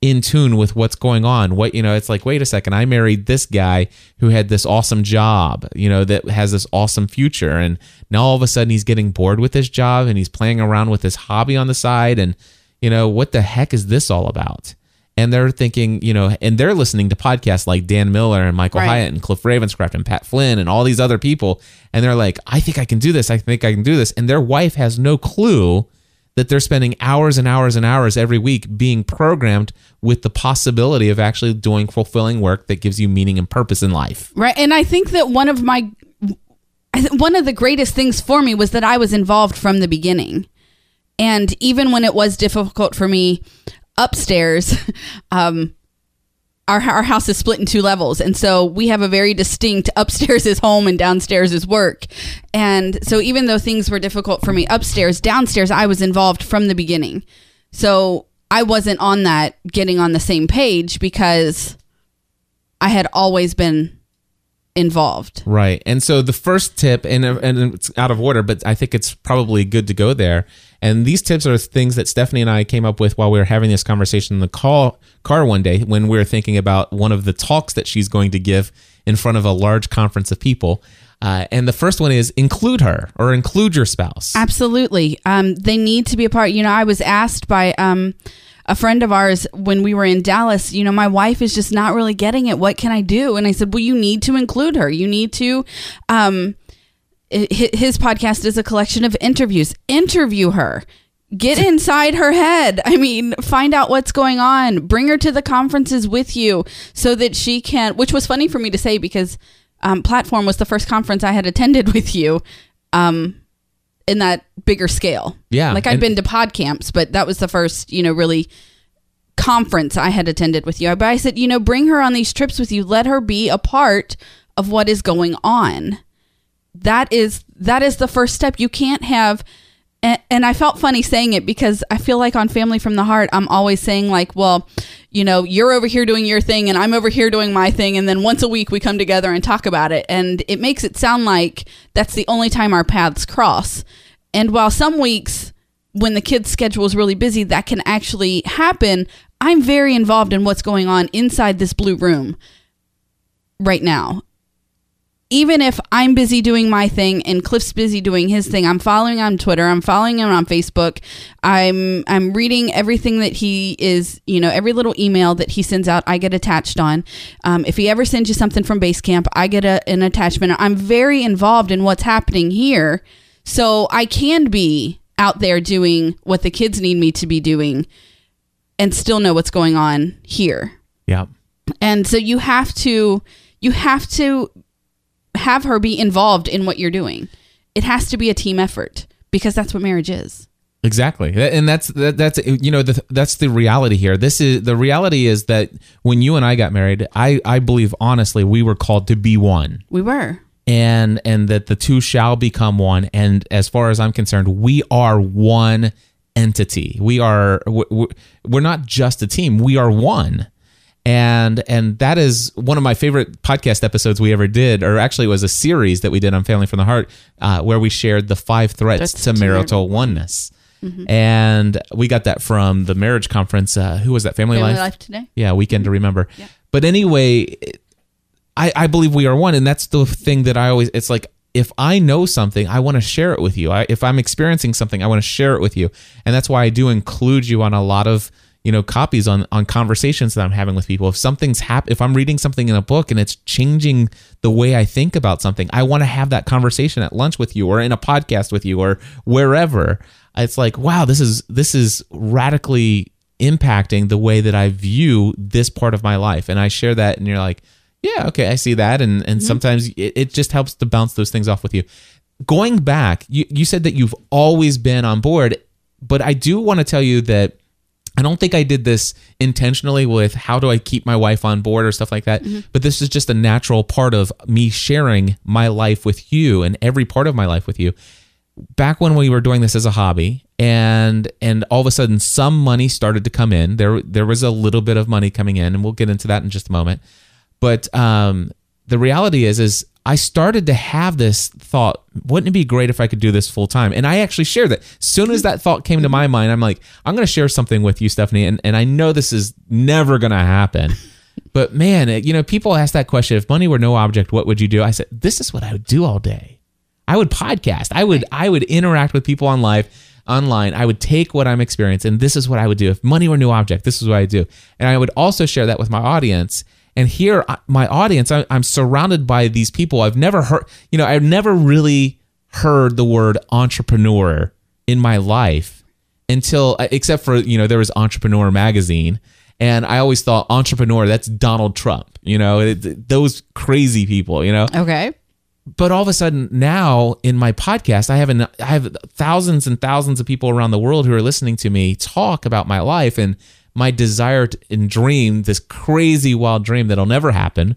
in tune with what's going on. What you know, it's like, wait a second, I married this guy who had this awesome job, you know, that has this awesome future, and now all of a sudden he's getting bored with his job and he's playing around with his hobby on the side, and you know, what the heck is this all about? And they're thinking, you know, and they're listening to podcasts like Dan Miller and Michael Right. Hyatt and Cliff Ravenscraft and Pat Flynn and all these other people, and they're like, I think I can do this. I think I can do this, and their wife has no clue that they're spending hours and hours and hours every week being programmed with the possibility of actually doing fulfilling work that gives you meaning and purpose in life. Right. And I think that one of my one of the greatest things for me was that I was involved from the beginning. And even when it was difficult for me upstairs, *laughs* um our, our house is split in two levels and so we have a very distinct *laughs* upstairs is home and downstairs is work and so even though things were difficult for me upstairs downstairs i was involved from the beginning so i wasn't on that getting on the same page because i had always been involved Right. And so the first tip, and, and it's out of order, but I think it's probably good to go there. And these tips are things that Stephanie and I came up with while we were having this conversation in the call, car one day when we were thinking about one of the talks that she's going to give in front of a large conference of people. Uh, and the first one is include her or include your spouse. Absolutely. Um, they need to be a part. You know, I was asked by um, a friend of ours when we were in Dallas, you know, my wife is just not really getting it. What can I do? And I said, well, you need to include her. You need to. Um, his podcast is a collection of interviews. Interview her. Get inside her head. I mean, find out what's going on. Bring her to the conferences with you so that she can, which was funny for me to say because um, Platform was the first conference I had attended *laughs* with you um, in that bigger scale. Yeah, Like I'd and- been to pod camps, but that was the first, you know, really conference I had attended with you. But I said, you know, bring her on these trips with you. Let her be a part of what is going on. That is that is the first step. You can't have and, and I felt funny saying it because I feel like on Family from the Heart, I'm always saying like, well, you know, you're over here doing your thing and I'm over here doing my thing, and then once a week we come together and talk about it, and it makes it sound like that's the only time our paths cross. And while some weeks when the kids' schedule is really busy, that can actually happen. I'm very involved in what's going on inside this blue room right now. Even if I'm busy doing my thing and Cliff's busy doing his thing, I'm following him on Twitter, I'm following him on Facebook. I'm I'm reading everything that he is, you know, every little email that he sends out, I get attached on. Um, if he ever sends you something from Basecamp, I get a, an attachment. I'm very involved in what's happening here, so I can be out there doing what the kids need me to be doing and still know what's going on here. Yeah. And so you have to you have to have her be involved in what you're doing. It has to be a team effort because that's what marriage is. Exactly, and that's that, that's you know the, that's the reality here. This is the reality is that when you and I got married, I I believe honestly we were called to be one, We were. and and that the two shall become one. And as far as I'm concerned, we are one entity. We are we're we're not just a team. We are one. And and that is one of my favorite podcast episodes we ever did, or actually it was a series that we did on Family from the Heart, uh, where we shared the five threats Threats to marital oneness. And we got that from the marriage conference. Uh, who was that? Family, Family Life? life today. Yeah, weekend to remember. But anyway, I, I believe we are one, and that's the thing that I always. It's like if I know something, I want to share it with you. I, if I'm experiencing something, I want to share it with you, and that's why I do include you on a lot of you know copies on on conversations that I'm having with people. If something's hap- if I'm reading something in a book and it's changing the way I think about something, I want to have that conversation at lunch with you or in a podcast with you or wherever. It's like wow, this is this is radically impacting the way that I view this part of my life. And I share that, and you're like, yeah, okay, I see that. And and mm-hmm. sometimes it, it just helps to bounce those things off with you. Going back, you, you said that you've always been on board, but I do want to tell you that I don't think I did this intentionally with how do I keep my wife on board or stuff like that. But this is just a natural part of me sharing my life with you and every part of my life with you. Back when we were doing this as a hobby and and all of a sudden some money started to come in. There there was a little bit of money coming in and we'll get into that in just a moment. But um the reality is is I started to have this thought wouldn't it be great if I could do this full time and I actually shared that as soon as that thought came to my mind I'm like I'm going to share something with you Stephanie and and I know this is never going to happen *laughs* but man it- you know people ask that question if money were no object what would you do I said this is what I would do all day I would podcast. I would I would interact with people on live online. I would take what I'm experiencing and this is what I would do. If money were no object, this is what I do. And I would also share that with my audience. And here I- my audience, I, I'm surrounded by these people. I've never heard, you know, I've never really heard the word entrepreneur in my life until uh, except for, you know, there was Entrepreneur magazine. And I always thought entrepreneur that's Donald Trump, you know, it, those crazy people, you know? Okay. but all of a sudden now in my podcast i have an i have thousands and thousands of people around the world who are listening to me talk about my life. And my desire to, and dream this crazy wild dream that'll never happen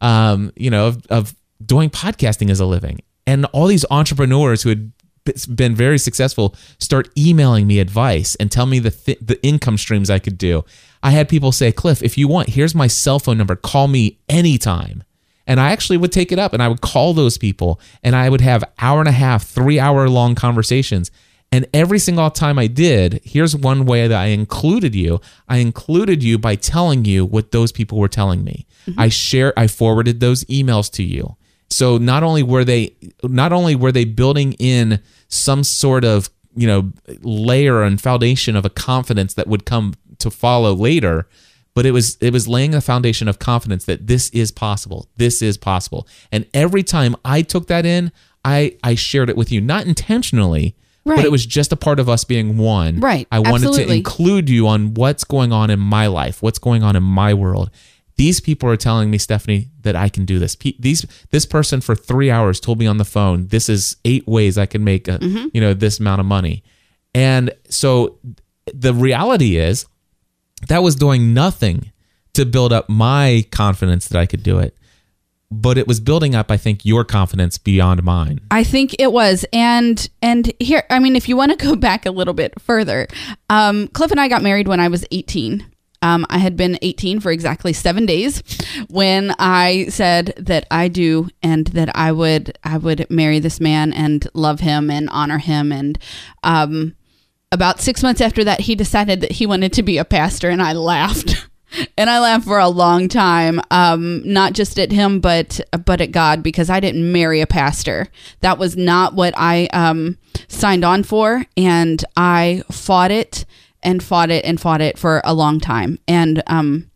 um you know of, of doing podcasting as a living and all these entrepreneurs who had been very successful start emailing me advice and tell me the th- the income streams I could do. I had people say, "Cliff, if you want, here's my cell phone number. Call me anytime." And I actually would take it up and I would call those people and I would have hour and a half, 3 hour long conversations. And every single time I did, here's one way that I included you. I included you by telling you what those people were telling me. Mm-hmm. I share I forwarded those emails to you. So not only were they not only were they building in some sort of, you know, layer and foundation of a confidence that would come to follow later, but it was it was laying a foundation of confidence that this is possible. This is possible. And every time I took that in, I I shared it with you not intentionally, but it was just a part of us being one. Right. I wanted to include you on what's going on in my life, what's going on in my world. These people are telling me, Stephanie, that I can do this. These this person for three hours told me on the phone, this is eight ways I can make a, Mm-hmm. you know this amount of money, and so the reality is that was doing nothing to build up my confidence that I could do it, but it was building up, I think, your confidence beyond mine. I think it was, and and here, I mean, if you want to *laughs* go back a little bit further, um, Cliff and I got married when I was 18. Um, I had been 18 for exactly seven days when I said that I do and that I would I would marry this man and love him and honor him and um, about six months after that he decided that he wanted to be a pastor and I laughed. *laughs* And I laughed for a long time, um, not just at him, but but at God, because I didn't marry a pastor. That was not what I um, signed on for, and I fought it and fought it and fought it for a long time. And um,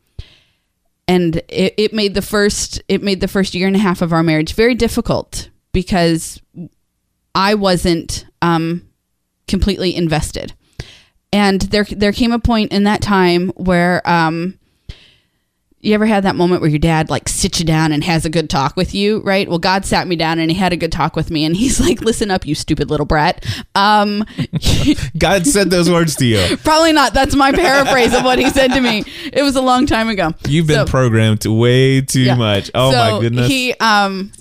and it, it made the first it made the first year and a half of our marriage very difficult because I wasn't um, completely invested. And there there came a point in that time where um, you ever had that moment where your dad like sits you down and has a good talk with you, right? Well, God sat me down and he had a good talk with me, and he's like, "Listen up, you stupid little brat." Um, *laughs* God said those words to you. *laughs* probably not. That's my paraphrase of what he said to me. It was a long time ago. You've been So- programmed way too yeah. much. Oh So my goodness. He um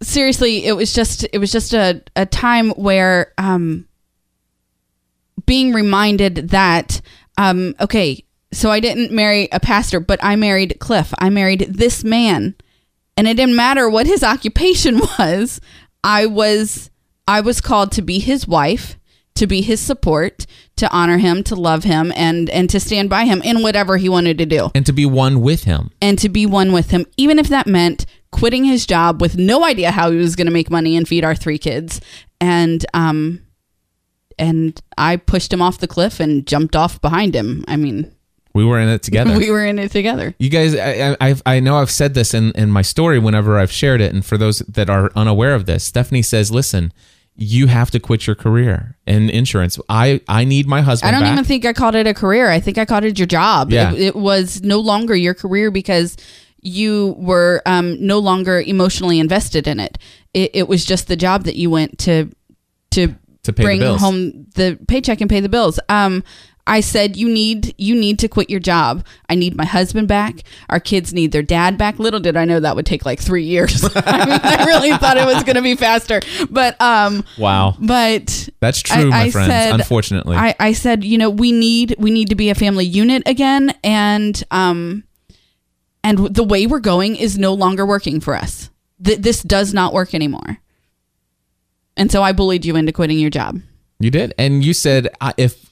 seriously, it was just it was just a a time where um being reminded that um okay, so I didn't marry a pastor, but I married Cliff. I married this man. And it didn't matter what his *laughs* occupation was. I was I was called to be his wife, to be his support, to honor him, to love him and and to stand by him in whatever he wanted to do and to be one with him. and to be one with him, even if that meant quitting his job with no idea how he was going to make money and feed our three kids. And um, and I pushed him off the cliff and jumped off behind him. I mean, We were in it *laughs* together. we were in it together. you guys, I, I, I've- know I've said this in, in my story whenever I've shared it. And for those that are unaware of this, Stephanie says, listen, you have to quit your career in insurance. I, I need my husband. I don't back. even think I called it a career. I think I called it your job. Yeah. It, it was no longer your career because you were um, no longer emotionally invested in it. it. It was just the job that you went to to To pay the bring bills. home the paycheck and pay the bills. Um, I said you need you need to quit your job. I need my husband back. Our kids need their dad back. Little did I know that would take like three years. *laughs* I mean, I really thought it was going to be faster, but um, wow. but That's true, my I friends, said- unfortunately. I, I said, you know, we need we need to be a family unit again, and um, and the way we're going is no longer working for us. Th- this does not work anymore. And so I bullied you into quitting your job. You did. And you said, I- if,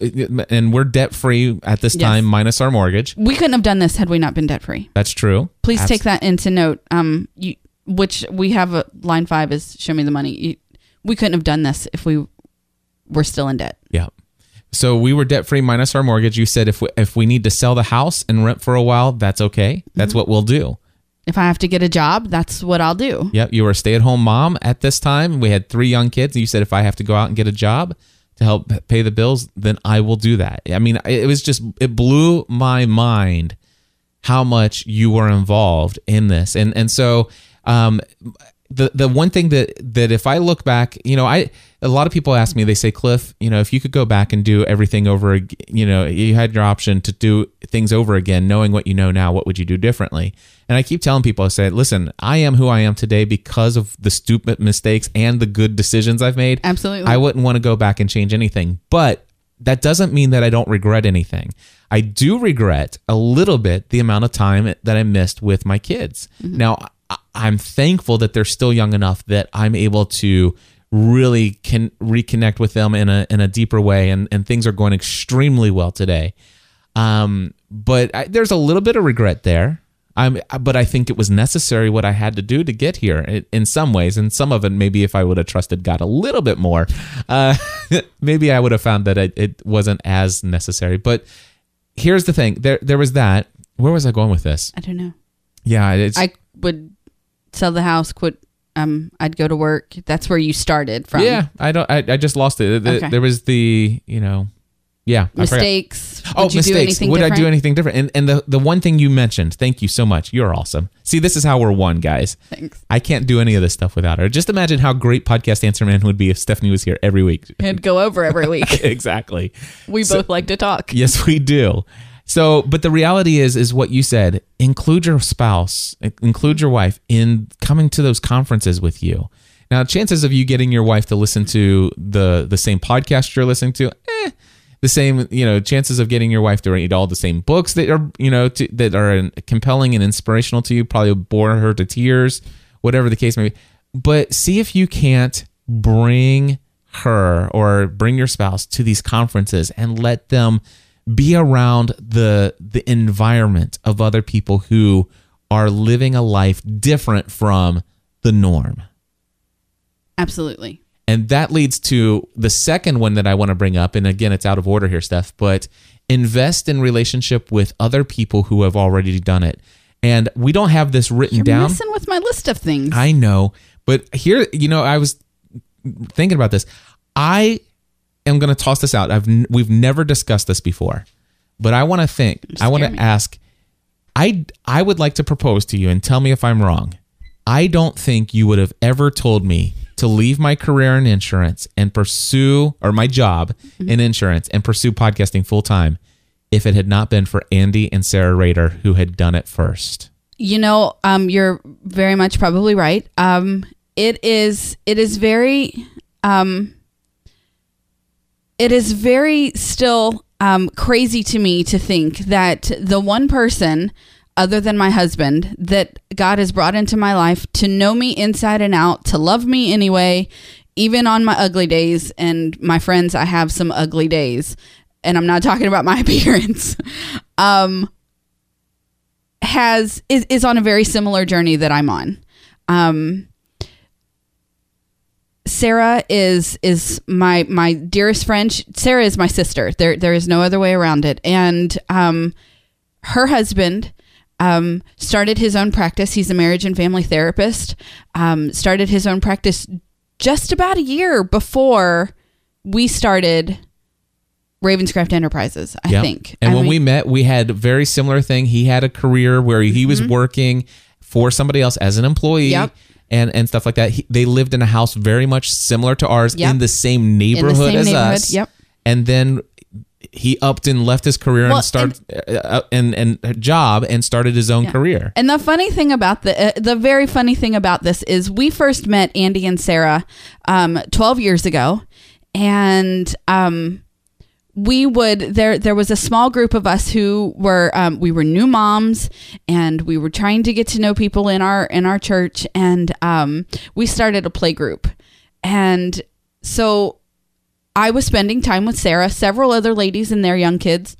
and we're debt free at this Yes. time, minus our mortgage. We couldn't have done this had we not been debt free. That's true. Please take that into note. Um, you, which we have a line five is show me the money. You, we couldn't have done this if we were still in debt. Yeah. So we were debt free minus our mortgage. You said if we, if we need to sell the house and rent for a while, that's okay. That's Mm-hmm. what we'll do. If I have to get a job, that's what I'll do. Yep. You were a stay at home mom at this time. We had three young kids. You said if I have to go out and get a job to help pay the bills, then I will do that. I mean, it was just, it blew my mind how much you were involved in this. And, and so, um, the, the one thing that, that if I look back, you know, I, a lot of people ask me, they say, Cliff, you know, if you could go back and do everything over, you know, you had your option to do things over again, knowing what you know now, what would you do differently? And I keep telling people, I say, listen, I am who I am today because of the stupid mistakes and the good decisions I've made. Absolutely. I wouldn't want to go back and change anything. But that doesn't mean that I don't regret anything. I do regret a little bit the amount of time that I missed with my kids. Mm-hmm. Now, I- I'm thankful that they're still young enough that I'm able to really can reconnect with them in a in a deeper way and, and things are going extremely well today. Um, but I, there's a little bit of regret there. I'm, but I think it was necessary what I had to do to get here in, in some ways, and some of it maybe if I would have trusted God a little bit more, uh, *laughs* maybe I would have found that it, it wasn't as necessary. But here's the thing: there there was that. Where was I going with this? I don't know. Yeah, it's I would sell the house, quit um, I'd go to work. That's where you started from. Yeah, I don't. I, I just lost it. The- Okay. There was the you know, yeah. Mistakes. Oh, Would you mistakes. Do anything Would I do anything different? And and the the one thing you mentioned, thank you so much. You're awesome. See, this is how we're one, guys. Thanks. I can't do any of this stuff without her. Just imagine how great podcast answer man would be if Stephanie was here every week. It'd go over every *laughs* week. exactly. We both like to talk. Yes, we do. So, but the reality is, is what you said. Include your spouse, include your wife in coming to those conferences with you. Now, chances of you getting your wife to listen to the the same podcast you're listening to, eh, the same. You know, chances of getting your wife to read all the same books that are you know to, that are compelling and inspirational to you probably bore her to tears, whatever the case may be. But see if you can't bring her or bring your spouse to these conferences and let them be around the the environment of other people who are living a life different from the norm. Absolutely. And that leads to the second one that I want to bring up. And again, it's out of order here, Steph, but invest in relationship with other people who have already done it. And we don't have this written You're down. messing with my list of things. I know, but here, you know, I was thinking about this. I am going to toss this out. I've we've never discussed this before, but I want to think. I want to ask. I I would like to propose to you and tell me if I'm wrong. I don't think you would have ever told me to leave my career in insurance and pursue or my job Mm-hmm. in insurance and pursue podcasting full time if it had not been for Andy and Sarah Rader who had done it first. you know, um, you're very much probably right. Um, it is it is very um, it is very still um, crazy to me to think that the one person other than my husband that God has brought into my life to know me inside and out, to love me anyway, even on my ugly days. And my friends, I have some ugly days, and I'm not talking about my *laughs* appearance. um, has is, is on a very similar journey that I'm on. Um, Sarah is is my my dearest friend. She- Sarah is my sister. There there is no other way around it. And um, her husband um, started his own practice. He's a marriage and family therapist. Um, started his own practice just about a year before we started Ravenscraft Enterprises. I Yep. think. And I when mean- we met, we had a very similar thing. He had a career where he was Mm-hmm. working for somebody else as an employee. Yep. And, and stuff like that. He, they lived in a house very much similar to ours Yep. in the same neighborhood the same as neighborhood, us. yep. And then he upped and left his career Well, and started uh, uh, and, and job and started his own career. And the funny thing about the uh, the very funny thing about this is we first met Andy and Sarah um, 12 years ago, and um, we would there there was a small group of us who were um, we were new moms and we were trying to get to know people in our in our church and um, we started a play group and so I was spending time with Sarah, several other ladies and their young kids.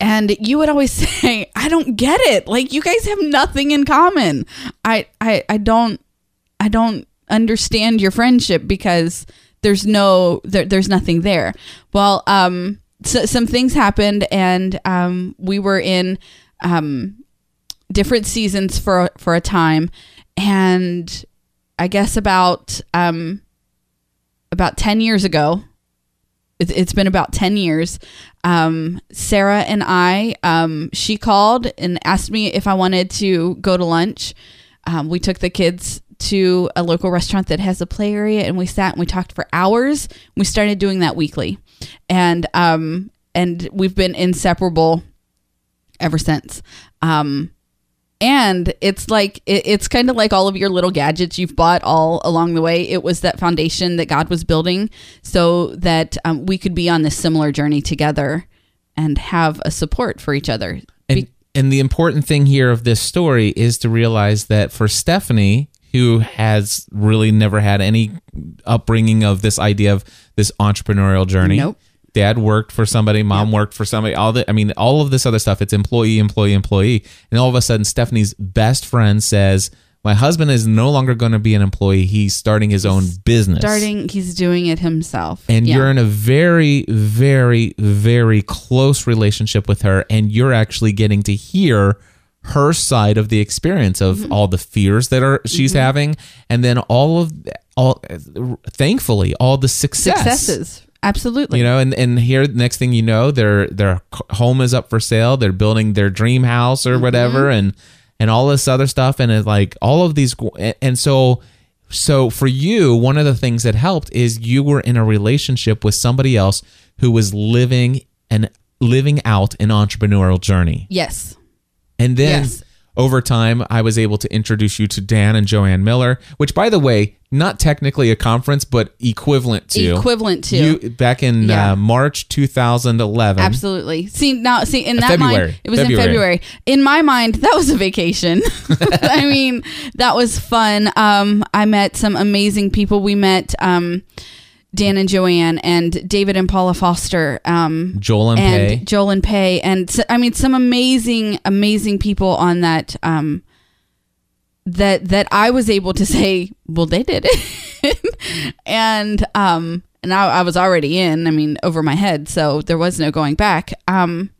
And you would always *laughs* say, I don't get it. Like you guys have nothing in common. I I, I don't I don't understand your friendship because there's no there, there's nothing there. Well, um so, some things happened and um we were in um different seasons for for a time and I guess about um about 10 years ago it, it's been about 10 years um, sarah and i um, she called and asked me if i wanted to go to lunch um, we took the kids to a local restaurant that has a play area and we sat and we talked for hours. We started doing that weekly. And um, and we've been inseparable ever since. Um, and it's like it, it's kind of like all of your little gadgets you've bought all along the way. It was that foundation that god was building so that um, we could be on this similar journey together and have a support for each other. And and the important thing here of this story is to realize that for Stephanie, who has really never had any upbringing of this idea of this entrepreneurial journey. Nope. Dad worked for somebody, mom worked for somebody, all the I mean, all of this other stuff, it's employee, employee, employee. And all of a sudden Stephanie's best friend says, My husband is no longer going to be an employee. He's starting his own business. starting he's doing it himself and Yeah. you're in a very very very close relationship with her and you're actually getting to hear her side of the experience of Mm-hmm. all the fears that are she's having, and then all of all, thankfully, all the success. Successes. Absolutely. You know, and, and here, next thing you know, their their home is up for sale. They're building their dream house or whatever, and and all this other stuff, and it's like all of these, and- and so so for you, one of the things that helped is you were in a relationship with somebody else who was living and living out an entrepreneurial journey, yes. And then. Yes. Over time, I was able to introduce you to Dan and Joanne Miller, which, by the way, not technically a conference, but equivalent to Equivalent to. you back in Yeah. uh, March 2011. Absolutely. See now, see in that February. mind, it was February. in February. In my mind, that was a vacation. *laughs* I mean, that was fun. Um, I met some amazing people. We met um, Dan and Joanne and David and Paula Foster. Um, Joel and, and Pay. Joel and Pay, and so, I mean some amazing, amazing people on that. Um, that that I was able to say, well, they did it, *laughs* and um, and I, I was already in. I mean, over my head, so there was no going back. Um,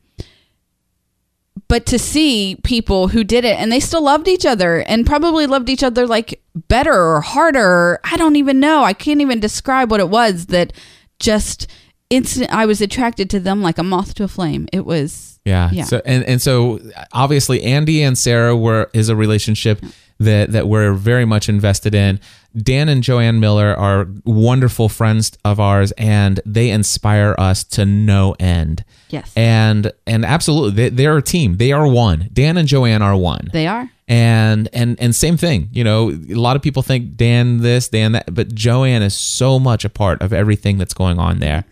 but to see people who did it and they still loved each other and probably loved each other like better or harder. I don't even know. I can't even describe what it was that just instant. I was attracted to them like a moth to a flame. It was Yeah. Yeah. So and and so obviously Andy and Sarah were is a relationship that that we're very much invested in. Dan and Joanne Miller are wonderful friends of ours and they inspire us to no end. Yes. And and absolutely they, they're a team. They are one. Dan and Joanne are one. they are. and and and same thing you know a lot of people think dan this dan that but joanne is so much a part of everything that's going on there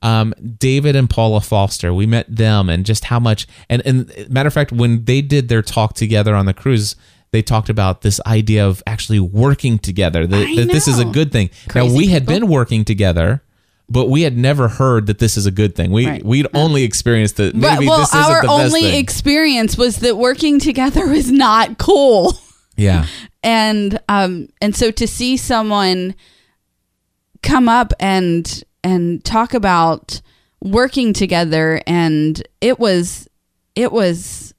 um, david and paula foster we met them and just how much and and matter of fact when they did their talk together on the cruise they talked about this idea of actually working together that, that this is a good thing now Crazy we had people. been working together but we had never heard that this is a good thing. We Right. we'd only experienced that But maybe well, this isn't our the best only thing. experience was that working together *laughs* was not cool. yeah, *laughs* and um and so to see someone come up and and talk about working together and it was it was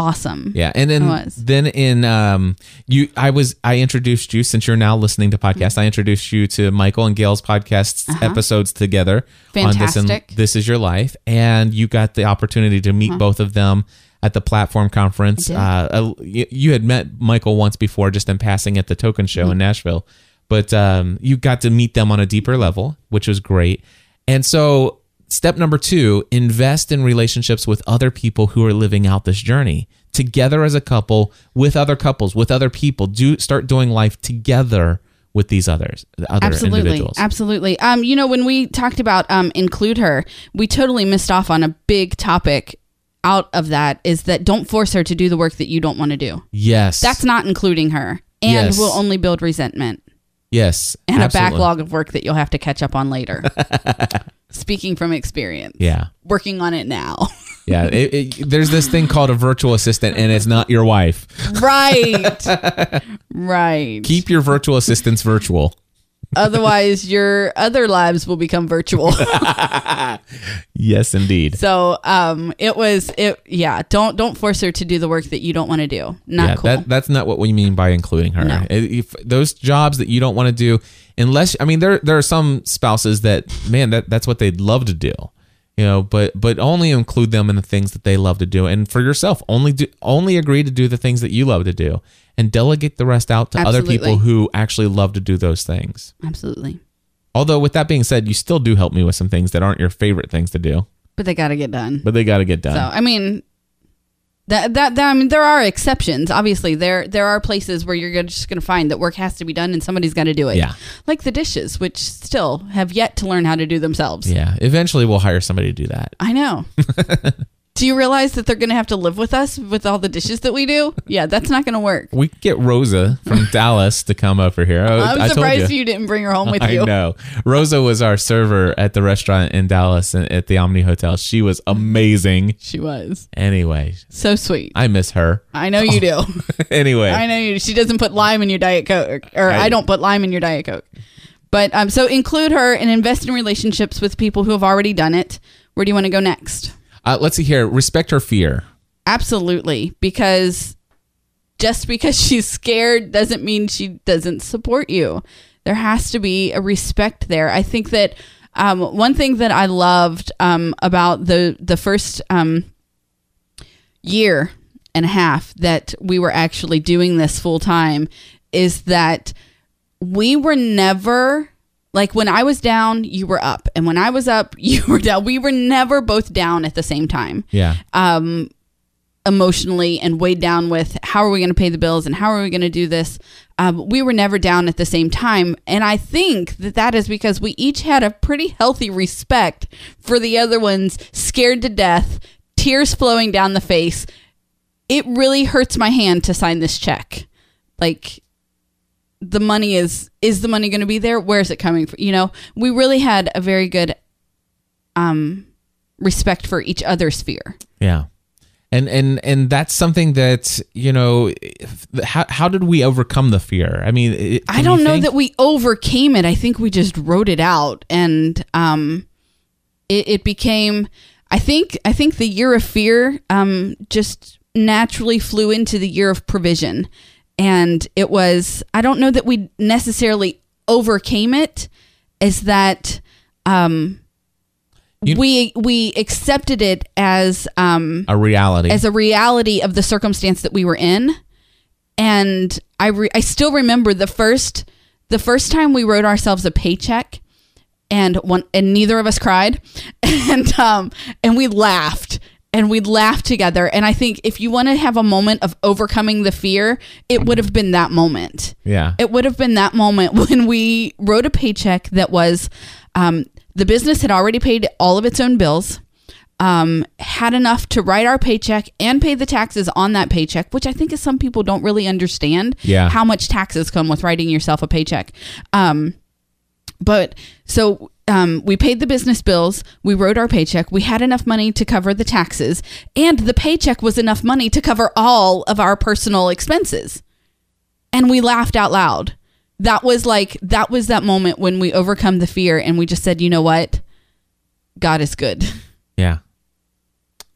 awesome Yeah, and then then in um you I was I introduced you since you're now listening to podcasts. I introduced you to Michael and Gail's podcasts episodes together on this and Uh-huh. Fantastic. this is your life, and you got the opportunity to meet both of them at the platform conference. Uh-huh. Uh, uh, you, you had met Michael once before, just in passing at the Token Show Mm-hmm. in Nashville, but um, you got to meet them on a deeper level, which was great. And so, step number two: invest in relationships with other people who are living out this journey. Together as a couple, with other couples, with other people. Do start doing life together with these others, other absolutely. individuals. absolutely. Um you know when we talked about um include her we totally missed off on a big topic out of that is that don't force her to do the work that you don't want to do. Yes, that's not including her. And Yes. will only build resentment yes, and absolutely. a backlog of work that you'll have to catch up on later. *laughs* Speaking from experience. Yeah. Working on it now. *laughs* Yeah, it, it, there's this thing called a virtual assistant, and it's not your wife. right. *laughs* right. Keep your virtual assistants virtual. Otherwise, your other lives will become virtual. *laughs* *laughs* Yes, indeed. so, um, it was it. Yeah. Don't don't force her to do the work that you don't want to do. Not yeah, cool. that, that's not what we mean by including her. No. If those jobs that you don't want to do, unless I mean, there there are some spouses that man that that's what they'd love to do, you know. But but only include them in the things that they love to do, and for yourself, only do only agree to do the things that you love to do, and delegate the rest out to other people who actually love to do those things. Absolutely. Although with that being said, you still do help me with some things that aren't your favorite things to do, But they got to get done. but they got to get done. So I mean, that, that that I mean, there are exceptions. Obviously, there there are places where you're just going to find that work has to be done and somebody's got to do it. Yeah. like the dishes, which still have yet to learn how to do themselves. yeah, eventually we'll hire somebody to do that. I know. *laughs* do you realize that they're going to have to live with us with all the dishes that we do? Yeah, that's not going to work. We could get Rosa from *laughs* Dallas to come over here. I, I'm I told surprised you. you. didn't bring her home *laughs* with I you. know. Rosa was our server at the restaurant in Dallas at the Omni Hotel. She was amazing. She was Anyway, so sweet. I miss her. I know you *laughs* do. anyway, I know you. She doesn't put lime in your diet coke, or I- I, don't put lime in your diet coke. But um, so include her and invest in relationships with people who have already done it. Where do you want to go next? Uh, let's see here. Respect her fear. Absolutely. Because just because *laughs* she's scared doesn't mean she doesn't support you. There has to be a respect there. I think that um, one thing that I loved um, about the the first um, year and a half that we were actually doing this full time is that we were never like when I was down, you were up, and when I was up, *laughs* you were down. We were never both down at the same time Yeah. um, emotionally and weighed down with how are we going to pay the bills and how are we going to do this. Um, we were never down at the same time, and I think that that is because we each had a pretty healthy respect for the other one's scared to death, tears flowing down the face. It really hurts my hand to sign this check. Like the money is is the money going to be there? Where is it coming from? You know, we really had a very good um respect for each other's fear. Yeah. And and and that's something that you know. How how did we overcome the fear? I mean, it, I don't know think? that we overcame it. I think we just wrote it out, and um, it, it became. I think. I think the year of fear um just naturally flew into the year of provision, and it was. I don't know that we necessarily overcame it. Is that um. You- we we accepted it as um a reality. as a reality of the circumstance that we were in and i re- i still remember the first the first time we wrote ourselves a paycheck and one and neither of us cried *laughs* and um and we laughed and we laughed together and i think if you want to have a moment of overcoming the fear it would have been that moment yeah. it would have been that moment *laughs* when we wrote a paycheck that was um, the business had already paid all of its own bills, um, had enough to write our paycheck and pay the taxes on that paycheck, which I think is some people don't really understand Yeah. how much taxes come with writing yourself a paycheck. Um, but so um, we paid the business bills, we wrote our paycheck, we had enough money to cover the taxes, and the paycheck was enough money to cover all of our personal expenses and we laughed out loud. That was like that was that moment when we overcome the fear and we just said, "You know what? God is good." yeah.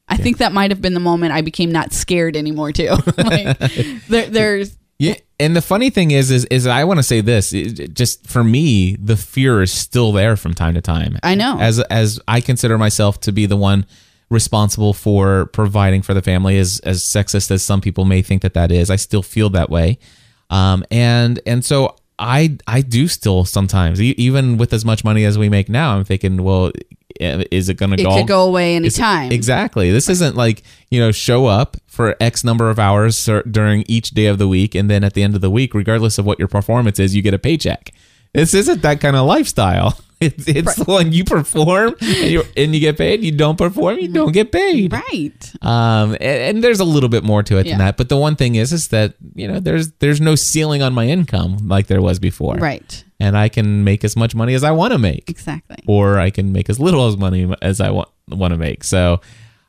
I think that might have been the moment I became not scared anymore too. *laughs* like, there, there's Yeah, and the funny thing is, is, is I want to say this. it- it just for me, the fear is still there from time to time. I know. As as I consider myself to be the one responsible for providing for the family, as as sexist as some people may think that that is, I still feel that way. Um, and and so I I do still sometimes, even with as much money as we make now, I'm thinking, well, is it going to it go? could go away anytime. Exactly. This isn't like, you know, show up for X number of hours during each day of the week. And then at the end of the week, regardless of what your performance is, you get a paycheck. This isn't that kind of lifestyle. *laughs* It's, it's when you perform and, you and you get paid. You don't perform, you don't get paid. Right. Um, and, and there's a little bit more to it Yeah. than that. But the one thing is, is that you know, there's there's no ceiling on my income like there was before. Right. And I can make as much money as I want to make Exactly. or I can make as little as money as I want want to make. So,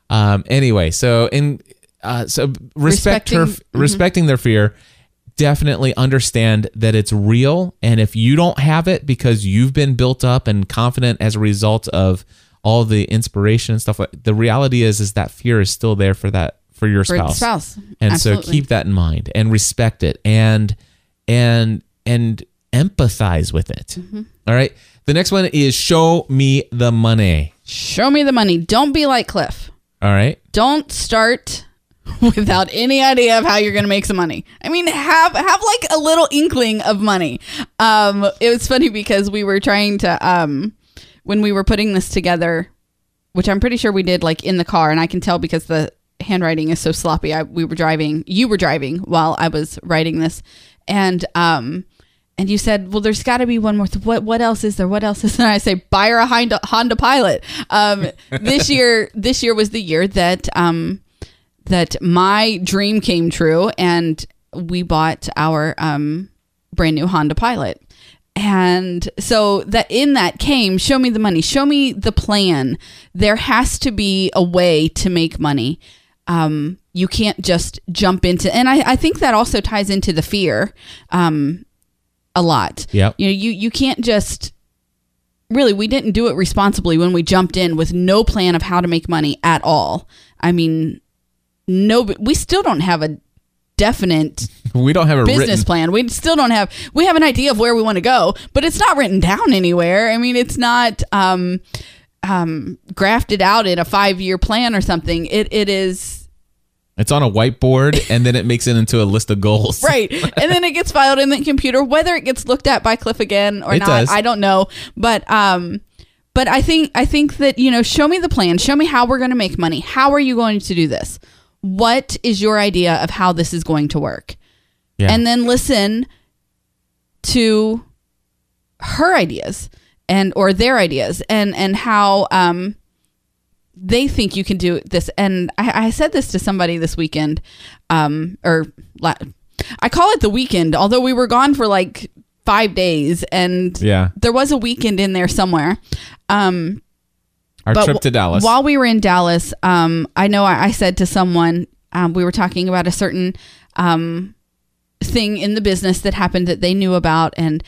um, anyway, so in uh, so respect her, Respecting- mhm. respecting their fear. Definitely understand that it's real, and if you don't have it because you've been built up and confident as a result of all the inspiration and stuff, the reality is is that fear is still there for that for your For spouse. spouse. And Absolutely. so keep that in mind and respect it and and and empathize with it. Mm-hmm. All right. The next one is show me the money. Show me the money. Don't be like Cliff. All right. Don't start *laughs* without any idea of how you're going to make some money. I mean, have have like a little inkling of money. Um, it was funny because we were trying to um, when we were putting this together, which I'm pretty sure we did like in the car, and I can tell because the handwriting is so sloppy. I we were driving, you were driving while I was writing this, and um. And you said, "Well, there's got to be one more. Th- what what else is there? What else is there?" *laughs* I say, "Buy a Honda, Honda Pilot." Um, this *laughs* year, this year was the year that um, that my dream came true and we bought our um, brand new Honda Pilot. And so that in that came show me the money, show me the plan. There has to be a way to make money. Um, you can't just jump into, and I, I think that also ties into the fear um, a lot. Yep. You know, you you can't just really we didn't do it responsibly when we jumped in with no plan of how to make money at all. I mean, no, we still don't have a definite *laughs* We don't have a business written plan. We still don't have. We have an idea of where we want to go, but it's not written down anywhere. I mean, it's not um, um, grafted out in a five year plan or something. It it is It's on a whiteboard and then it makes it into a list of goals. *laughs* right, *laughs* and then it gets filed in the computer. Whether it gets looked at by Cliff again or It not, does. I don't know. But um, but I think I think that you know, show me the plan. Show me how we're going to make money. How are you going to do this? What is your idea of how this is going to work? Yeah. and then listen to her ideas and or their ideas and and how um they think you can do this and i, I said this to somebody this weekend um or la- i call it the weekend although we were gone for like five days and Yeah. there was a weekend in there somewhere um Our but trip to Dallas. While we were in Dallas, um, I know I, I said to someone, um, we were talking about a certain um, thing in the business that happened that they knew about, and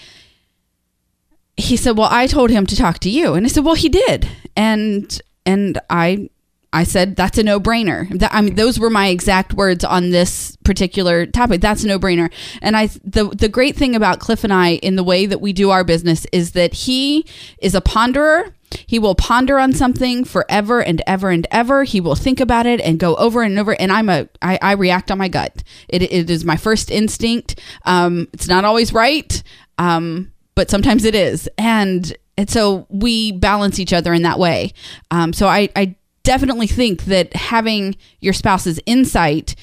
he said, "Well, I told him to talk to you," and I said, "Well, he did," and and I. I said that's a no-brainer. That, I mean, those were my exact words on this particular topic. That's a no-brainer. And I, the the great thing about Cliff and I in the way that we do our business is that he is a ponderer. He will ponder on something forever and ever and ever. He will think about it and go over and over. And I'm a, I, I react on my gut. It, it is my first instinct. Um, it's not always right, um, but sometimes it is. And and so we balance each other in that way. Um, so I, I definitely think that having your spouse's insight,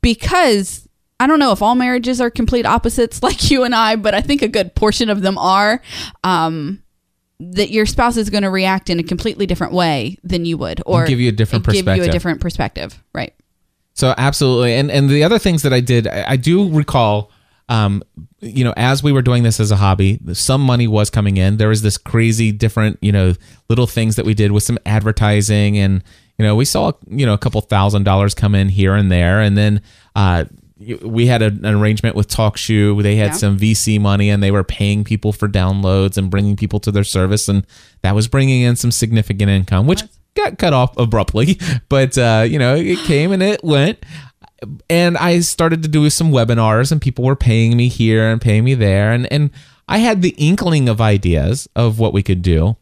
because I don't know if all marriages are complete opposites *laughs* like you and I, but I think a good portion of them are. Um, that your spouse is going to react in a completely different way than you would, or give you a different perspective. give you a different perspective, right? So absolutely, and and the other things that I did, I, I do recall. Um, you know, as we were doing this as a hobby, some money was coming in. There was this crazy different, you know, little things that we did with some advertising, and you know, we saw you know a couple thousand dollars come in here and there, and then uh, we had an arrangement with TalkShoe. They had Yeah. some VC money, and they were paying people for downloads and bringing people to their service, and that was bringing in some significant income, which got cut off abruptly. *laughs* But uh, you know, it came and it went and I started to do some webinars and people were paying me here and paying me there and and I had the inkling of ideas of what we could do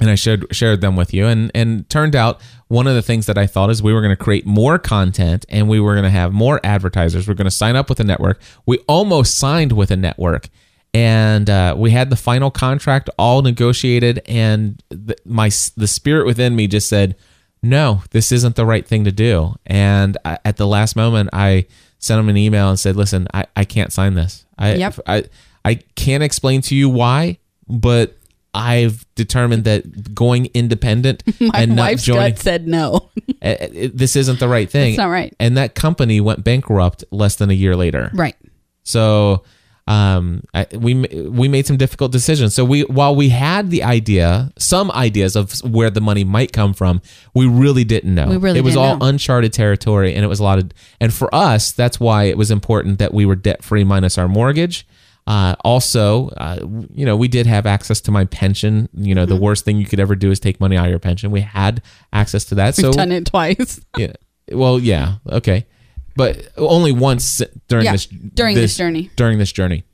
and I shared shared them with you and and turned out one of the things that I thought is we were going to create more content and we were going to have more advertisers we're going to sign up with a network we almost signed with a network and uh, we had the final contract all negotiated and the, my the spirit within me just said no, this isn't the right thing to do. And I, at the last moment, I sent him an email and said, listen, I, I can't sign this. I, Yep. I, I can't explain to you why, but I've determined that going independent *laughs* My and not wife's joining, gut said no. *laughs* uh, uh, this isn't the right thing. It's not right. And that company went bankrupt less than a year later. right. So um, I, we we made some difficult decisions. So we while we had the idea, some ideas of where the money might come from, we really didn't know. We really it was all know. uncharted territory, and it was a lot of. And for us, that's why it was important that we were debt free minus our mortgage. Uh, also, uh, you know, we did have access to my pension. You know, Mm-hmm. the worst thing you could ever do is take money out of your pension. We had access to that. We've so done it twice. *laughs* yeah. Well, yeah. Okay. But only once during Yeah, this during this journey. During this journey.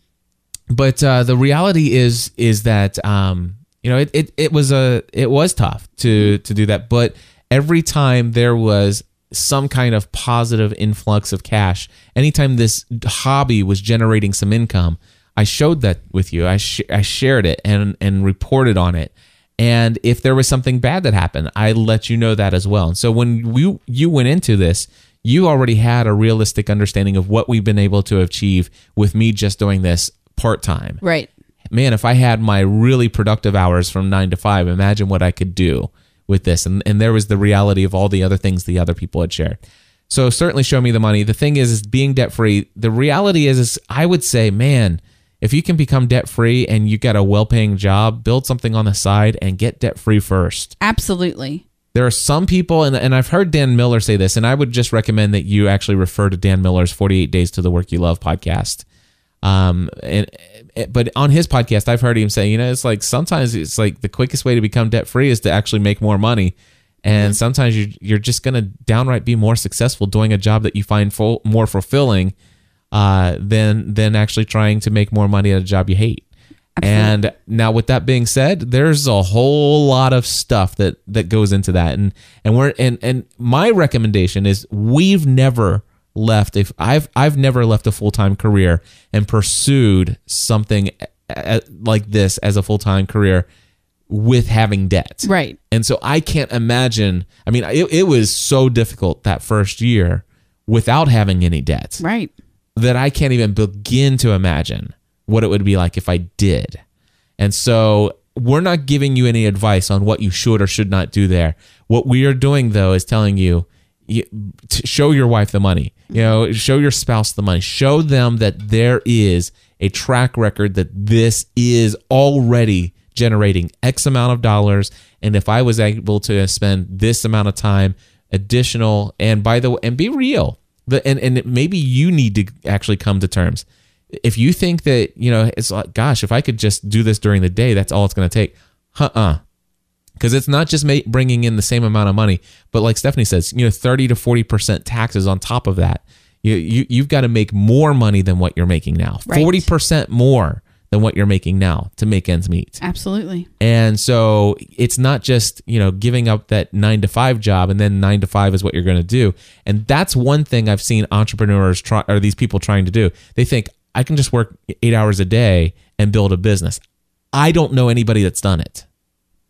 But uh, the reality is is that um, you know it, it, it was a it was tough to to do that. But every time there was some kind of positive influx of cash, anytime this hobby was generating some income, I showed that with you. I sh- I shared it and and reported on it. And if there was something bad that happened, I let you know that as well. And so when we you went into this, you already had a realistic understanding of what we've been able to achieve with me just doing this part time. Right. Man, if I had my really productive hours from nine to five, imagine what I could do with this. And and there was the reality of all the other things the other people had shared. So certainly show me the money. The thing is, is being debt free. The reality is, is I would say, man, if you can become debt free and you got a well paying job, build something on the side and get debt free first. Absolutely. There are some people, and, and I've heard Dan Miller say this, and I would just recommend that you actually refer to Dan Miller's 48 Days to the Work You Love podcast. Um, and but on his podcast, I've heard him say, you know, it's like sometimes it's like the quickest way to become debt free is to actually make more money. And sometimes you, you're just going to downright be more successful doing a job that you find full, more fulfilling uh, than than actually trying to make more money at a job you hate. And now, with that being said, there's a whole lot of stuff that that goes into that, and and we're and and my recommendation is we've never left if I've I've never left a full time career and pursued something like this as a full time career with having debt, Right. and so I can't imagine. I mean, it, it was so difficult that first year without having any debt Right. That I can't even begin to imagine what it would be like if I did. And so we're not giving you any advice on what you should or should not do there. What we are doing though is telling you, you to show your wife the money. You know, show your spouse the money. Show them that there is a track record that this is already generating X amount of dollars. And if I was able to spend this amount of time additional, and by the way, and be real, the, and, and maybe you need to actually come to terms. If you think that, you know, it's like, gosh, if I could just do this during the day, that's all it's going to take. Uh uh because it's not just bringing in the same amount of money, but like Stephanie says, you know, 30 to 40% taxes on top of that. You, you, you've got to make more money than what you're making now, Right. 40% more than what you're making now to make ends meet. Absolutely. And so it's not just, you know, giving up that nine to five job and then nine to five is what you're going to do. And that's one thing I've seen entrepreneurs try, or these people trying to do. They think, I can just work eight hours a day and build a business. I don't know anybody that's done it.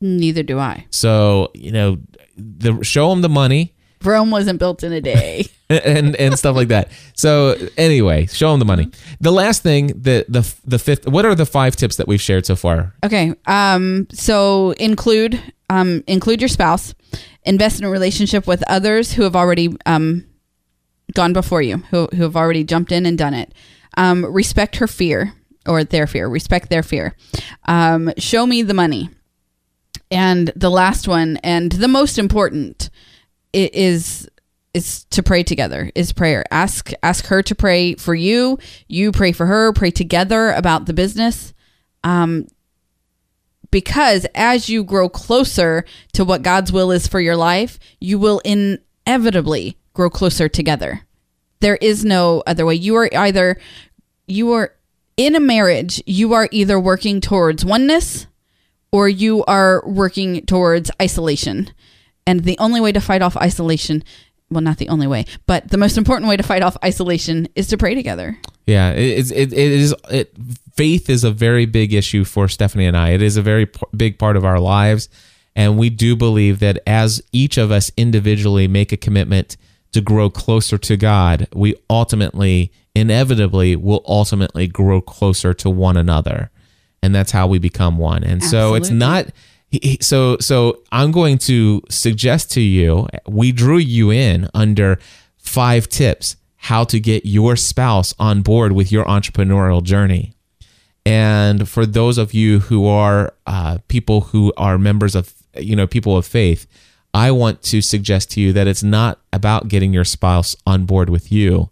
Neither do I. So, you know, the show them the money Rome wasn't built in a day. *laughs* *laughs* and and stuff like that. So, anyway, show them the money. The last thing, the the the fifth, what are the five tips that we've shared so far? Okay. Um, so include um, include your spouse. Invest in a relationship with others who have already um, gone before you, who who have already jumped in and done it. Um, respect her fear or their fear. Respect their fear. Um, show me the money. And the last one, and the most important, is is to pray together. Is prayer. Ask ask her to pray for you. You pray for her. Pray together about the business um, because as you grow closer to what God's will is for your life, you will inevitably grow closer together. There is no other way. You are either you are in a marriage, you are either working towards oneness or you are working towards isolation. And the only way to fight off isolation, well not the only way, but the most important way to fight off isolation is to pray together. Yeah, it is. It, it is. It, faith is a very big issue for Stephanie and I. It is a very p- big part of our lives, and we do believe that as each of us individually make a commitment to grow closer to God, we ultimately, inevitably, will ultimately grow closer to one another, and that's how we become one. And so it's not. He- he- So, so I'm going to suggest to you. We drew you in under five tips how to get your spouse on board with your entrepreneurial journey. And for those of you who are uh, people who are members of, you know, people of faith, I want to suggest to you that it's not about getting your spouse on board with you.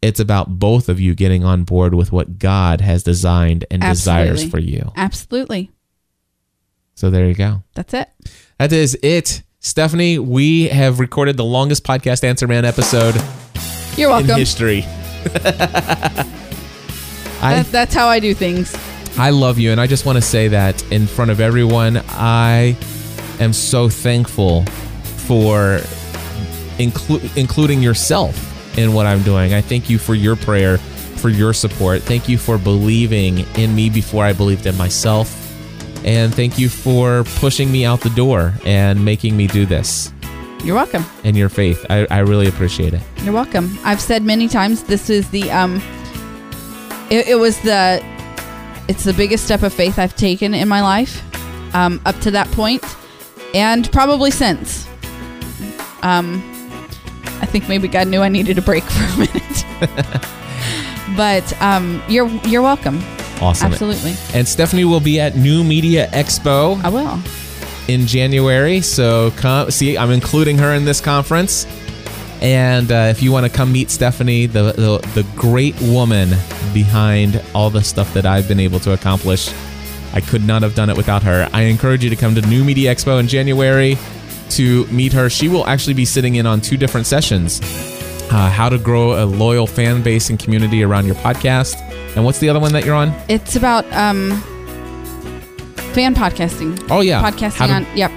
It's about both of you getting on board with what God has designed and desires for you. Absolutely. So there you go. That's it. That is it. Stephanie, we have recorded the longest podcast Answer Man episode You're in welcome. history. *laughs* I, That, that's how I do things. I love you, and I just want to say that in front of everyone. I am so thankful for inclu- including yourself in what I'm doing. I thank you for your prayer, for your support. Thank you for believing in me before I believed in myself. And thank you for pushing me out the door and making me do this You're welcome. in your faith. I, I really appreciate it. You're welcome. I've said many times this is the um it, it was the it's the biggest step of faith I've taken in my life um up to that point and probably since. Um I think maybe God knew I needed a break *laughs* for a minute. *laughs* but um you're you're welcome. Awesome. Absolutely. And Stephanie will be at New Media Expo. I will. in January. So come see, I'm including her in this conference. And uh, if you want to come meet Stephanie, the, the the great woman behind all the stuff that I've been able to accomplish, I could not have done it without her. I encourage you to come to New Media Expo in January. to meet her. She will actually be sitting in on two different sessions uh, how to grow a loyal fan base and community around your podcast. And what's the other one that you're on? It's about um, fan podcasting. Oh, yeah. How Podcasting to- on. Yep.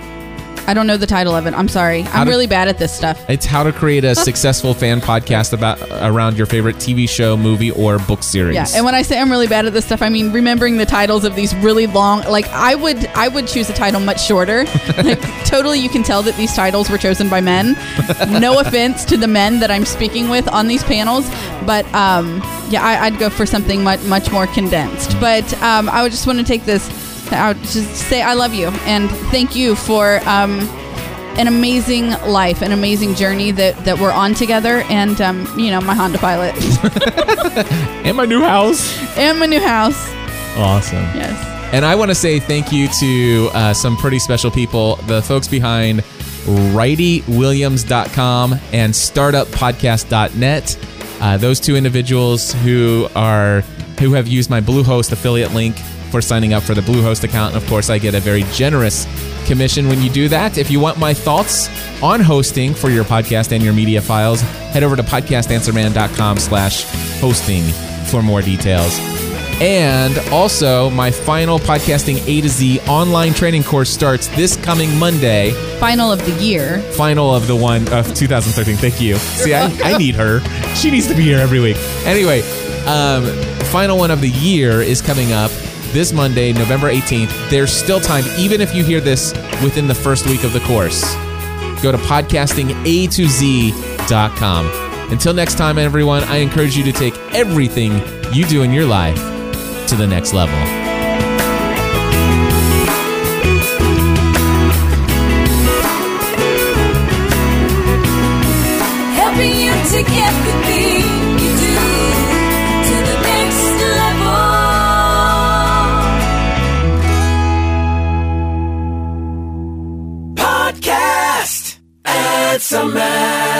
I don't know the title of it. I'm sorry. I'm to- really bad at this stuff. It's how to create a *laughs* successful fan podcast about around your favorite TV show, movie, or book series. Yeah, and when I say I'm really bad at this stuff, I mean remembering the titles of these really long. Like I would, I would choose a title much shorter. *laughs* like totally, you can tell that these titles were chosen by men. No *laughs* offense to the men that I'm speaking with on these panels, but um, yeah, I, I'd go for something much much more condensed. But um, I would just want to take this. I would just say I love you and thank you for. Um, an amazing life, an amazing journey that, that we're on together, and um, you know my Honda Pilot *laughs* and my new house. and my new house. Awesome. Yes. And I want to say thank you to uh, some pretty special people, the folks behind RightyWilliams.com and StartupPodcast.net. Uh, those two individuals who are who have used my Bluehost affiliate link for signing up for the Bluehost account. And of course, I get a very generous commission when you do that. If you want my thoughts on hosting for your podcast and your media files, head over to podcastanswerman.com slash hosting for more details. And also, my final podcasting A to Z online training course starts this coming Monday. Final of the year. Final of the one of 2013. Thank you. See, I, I need her. She needs to be here every week. Anyway, um, final one of the year is coming up this Monday, November 18th. There's still time, even if you hear this within the first week of the course. Go to podcastinga2z.com. Until next time, everyone, I encourage you to take everything you do in your life to the next level. helping you to get the Man.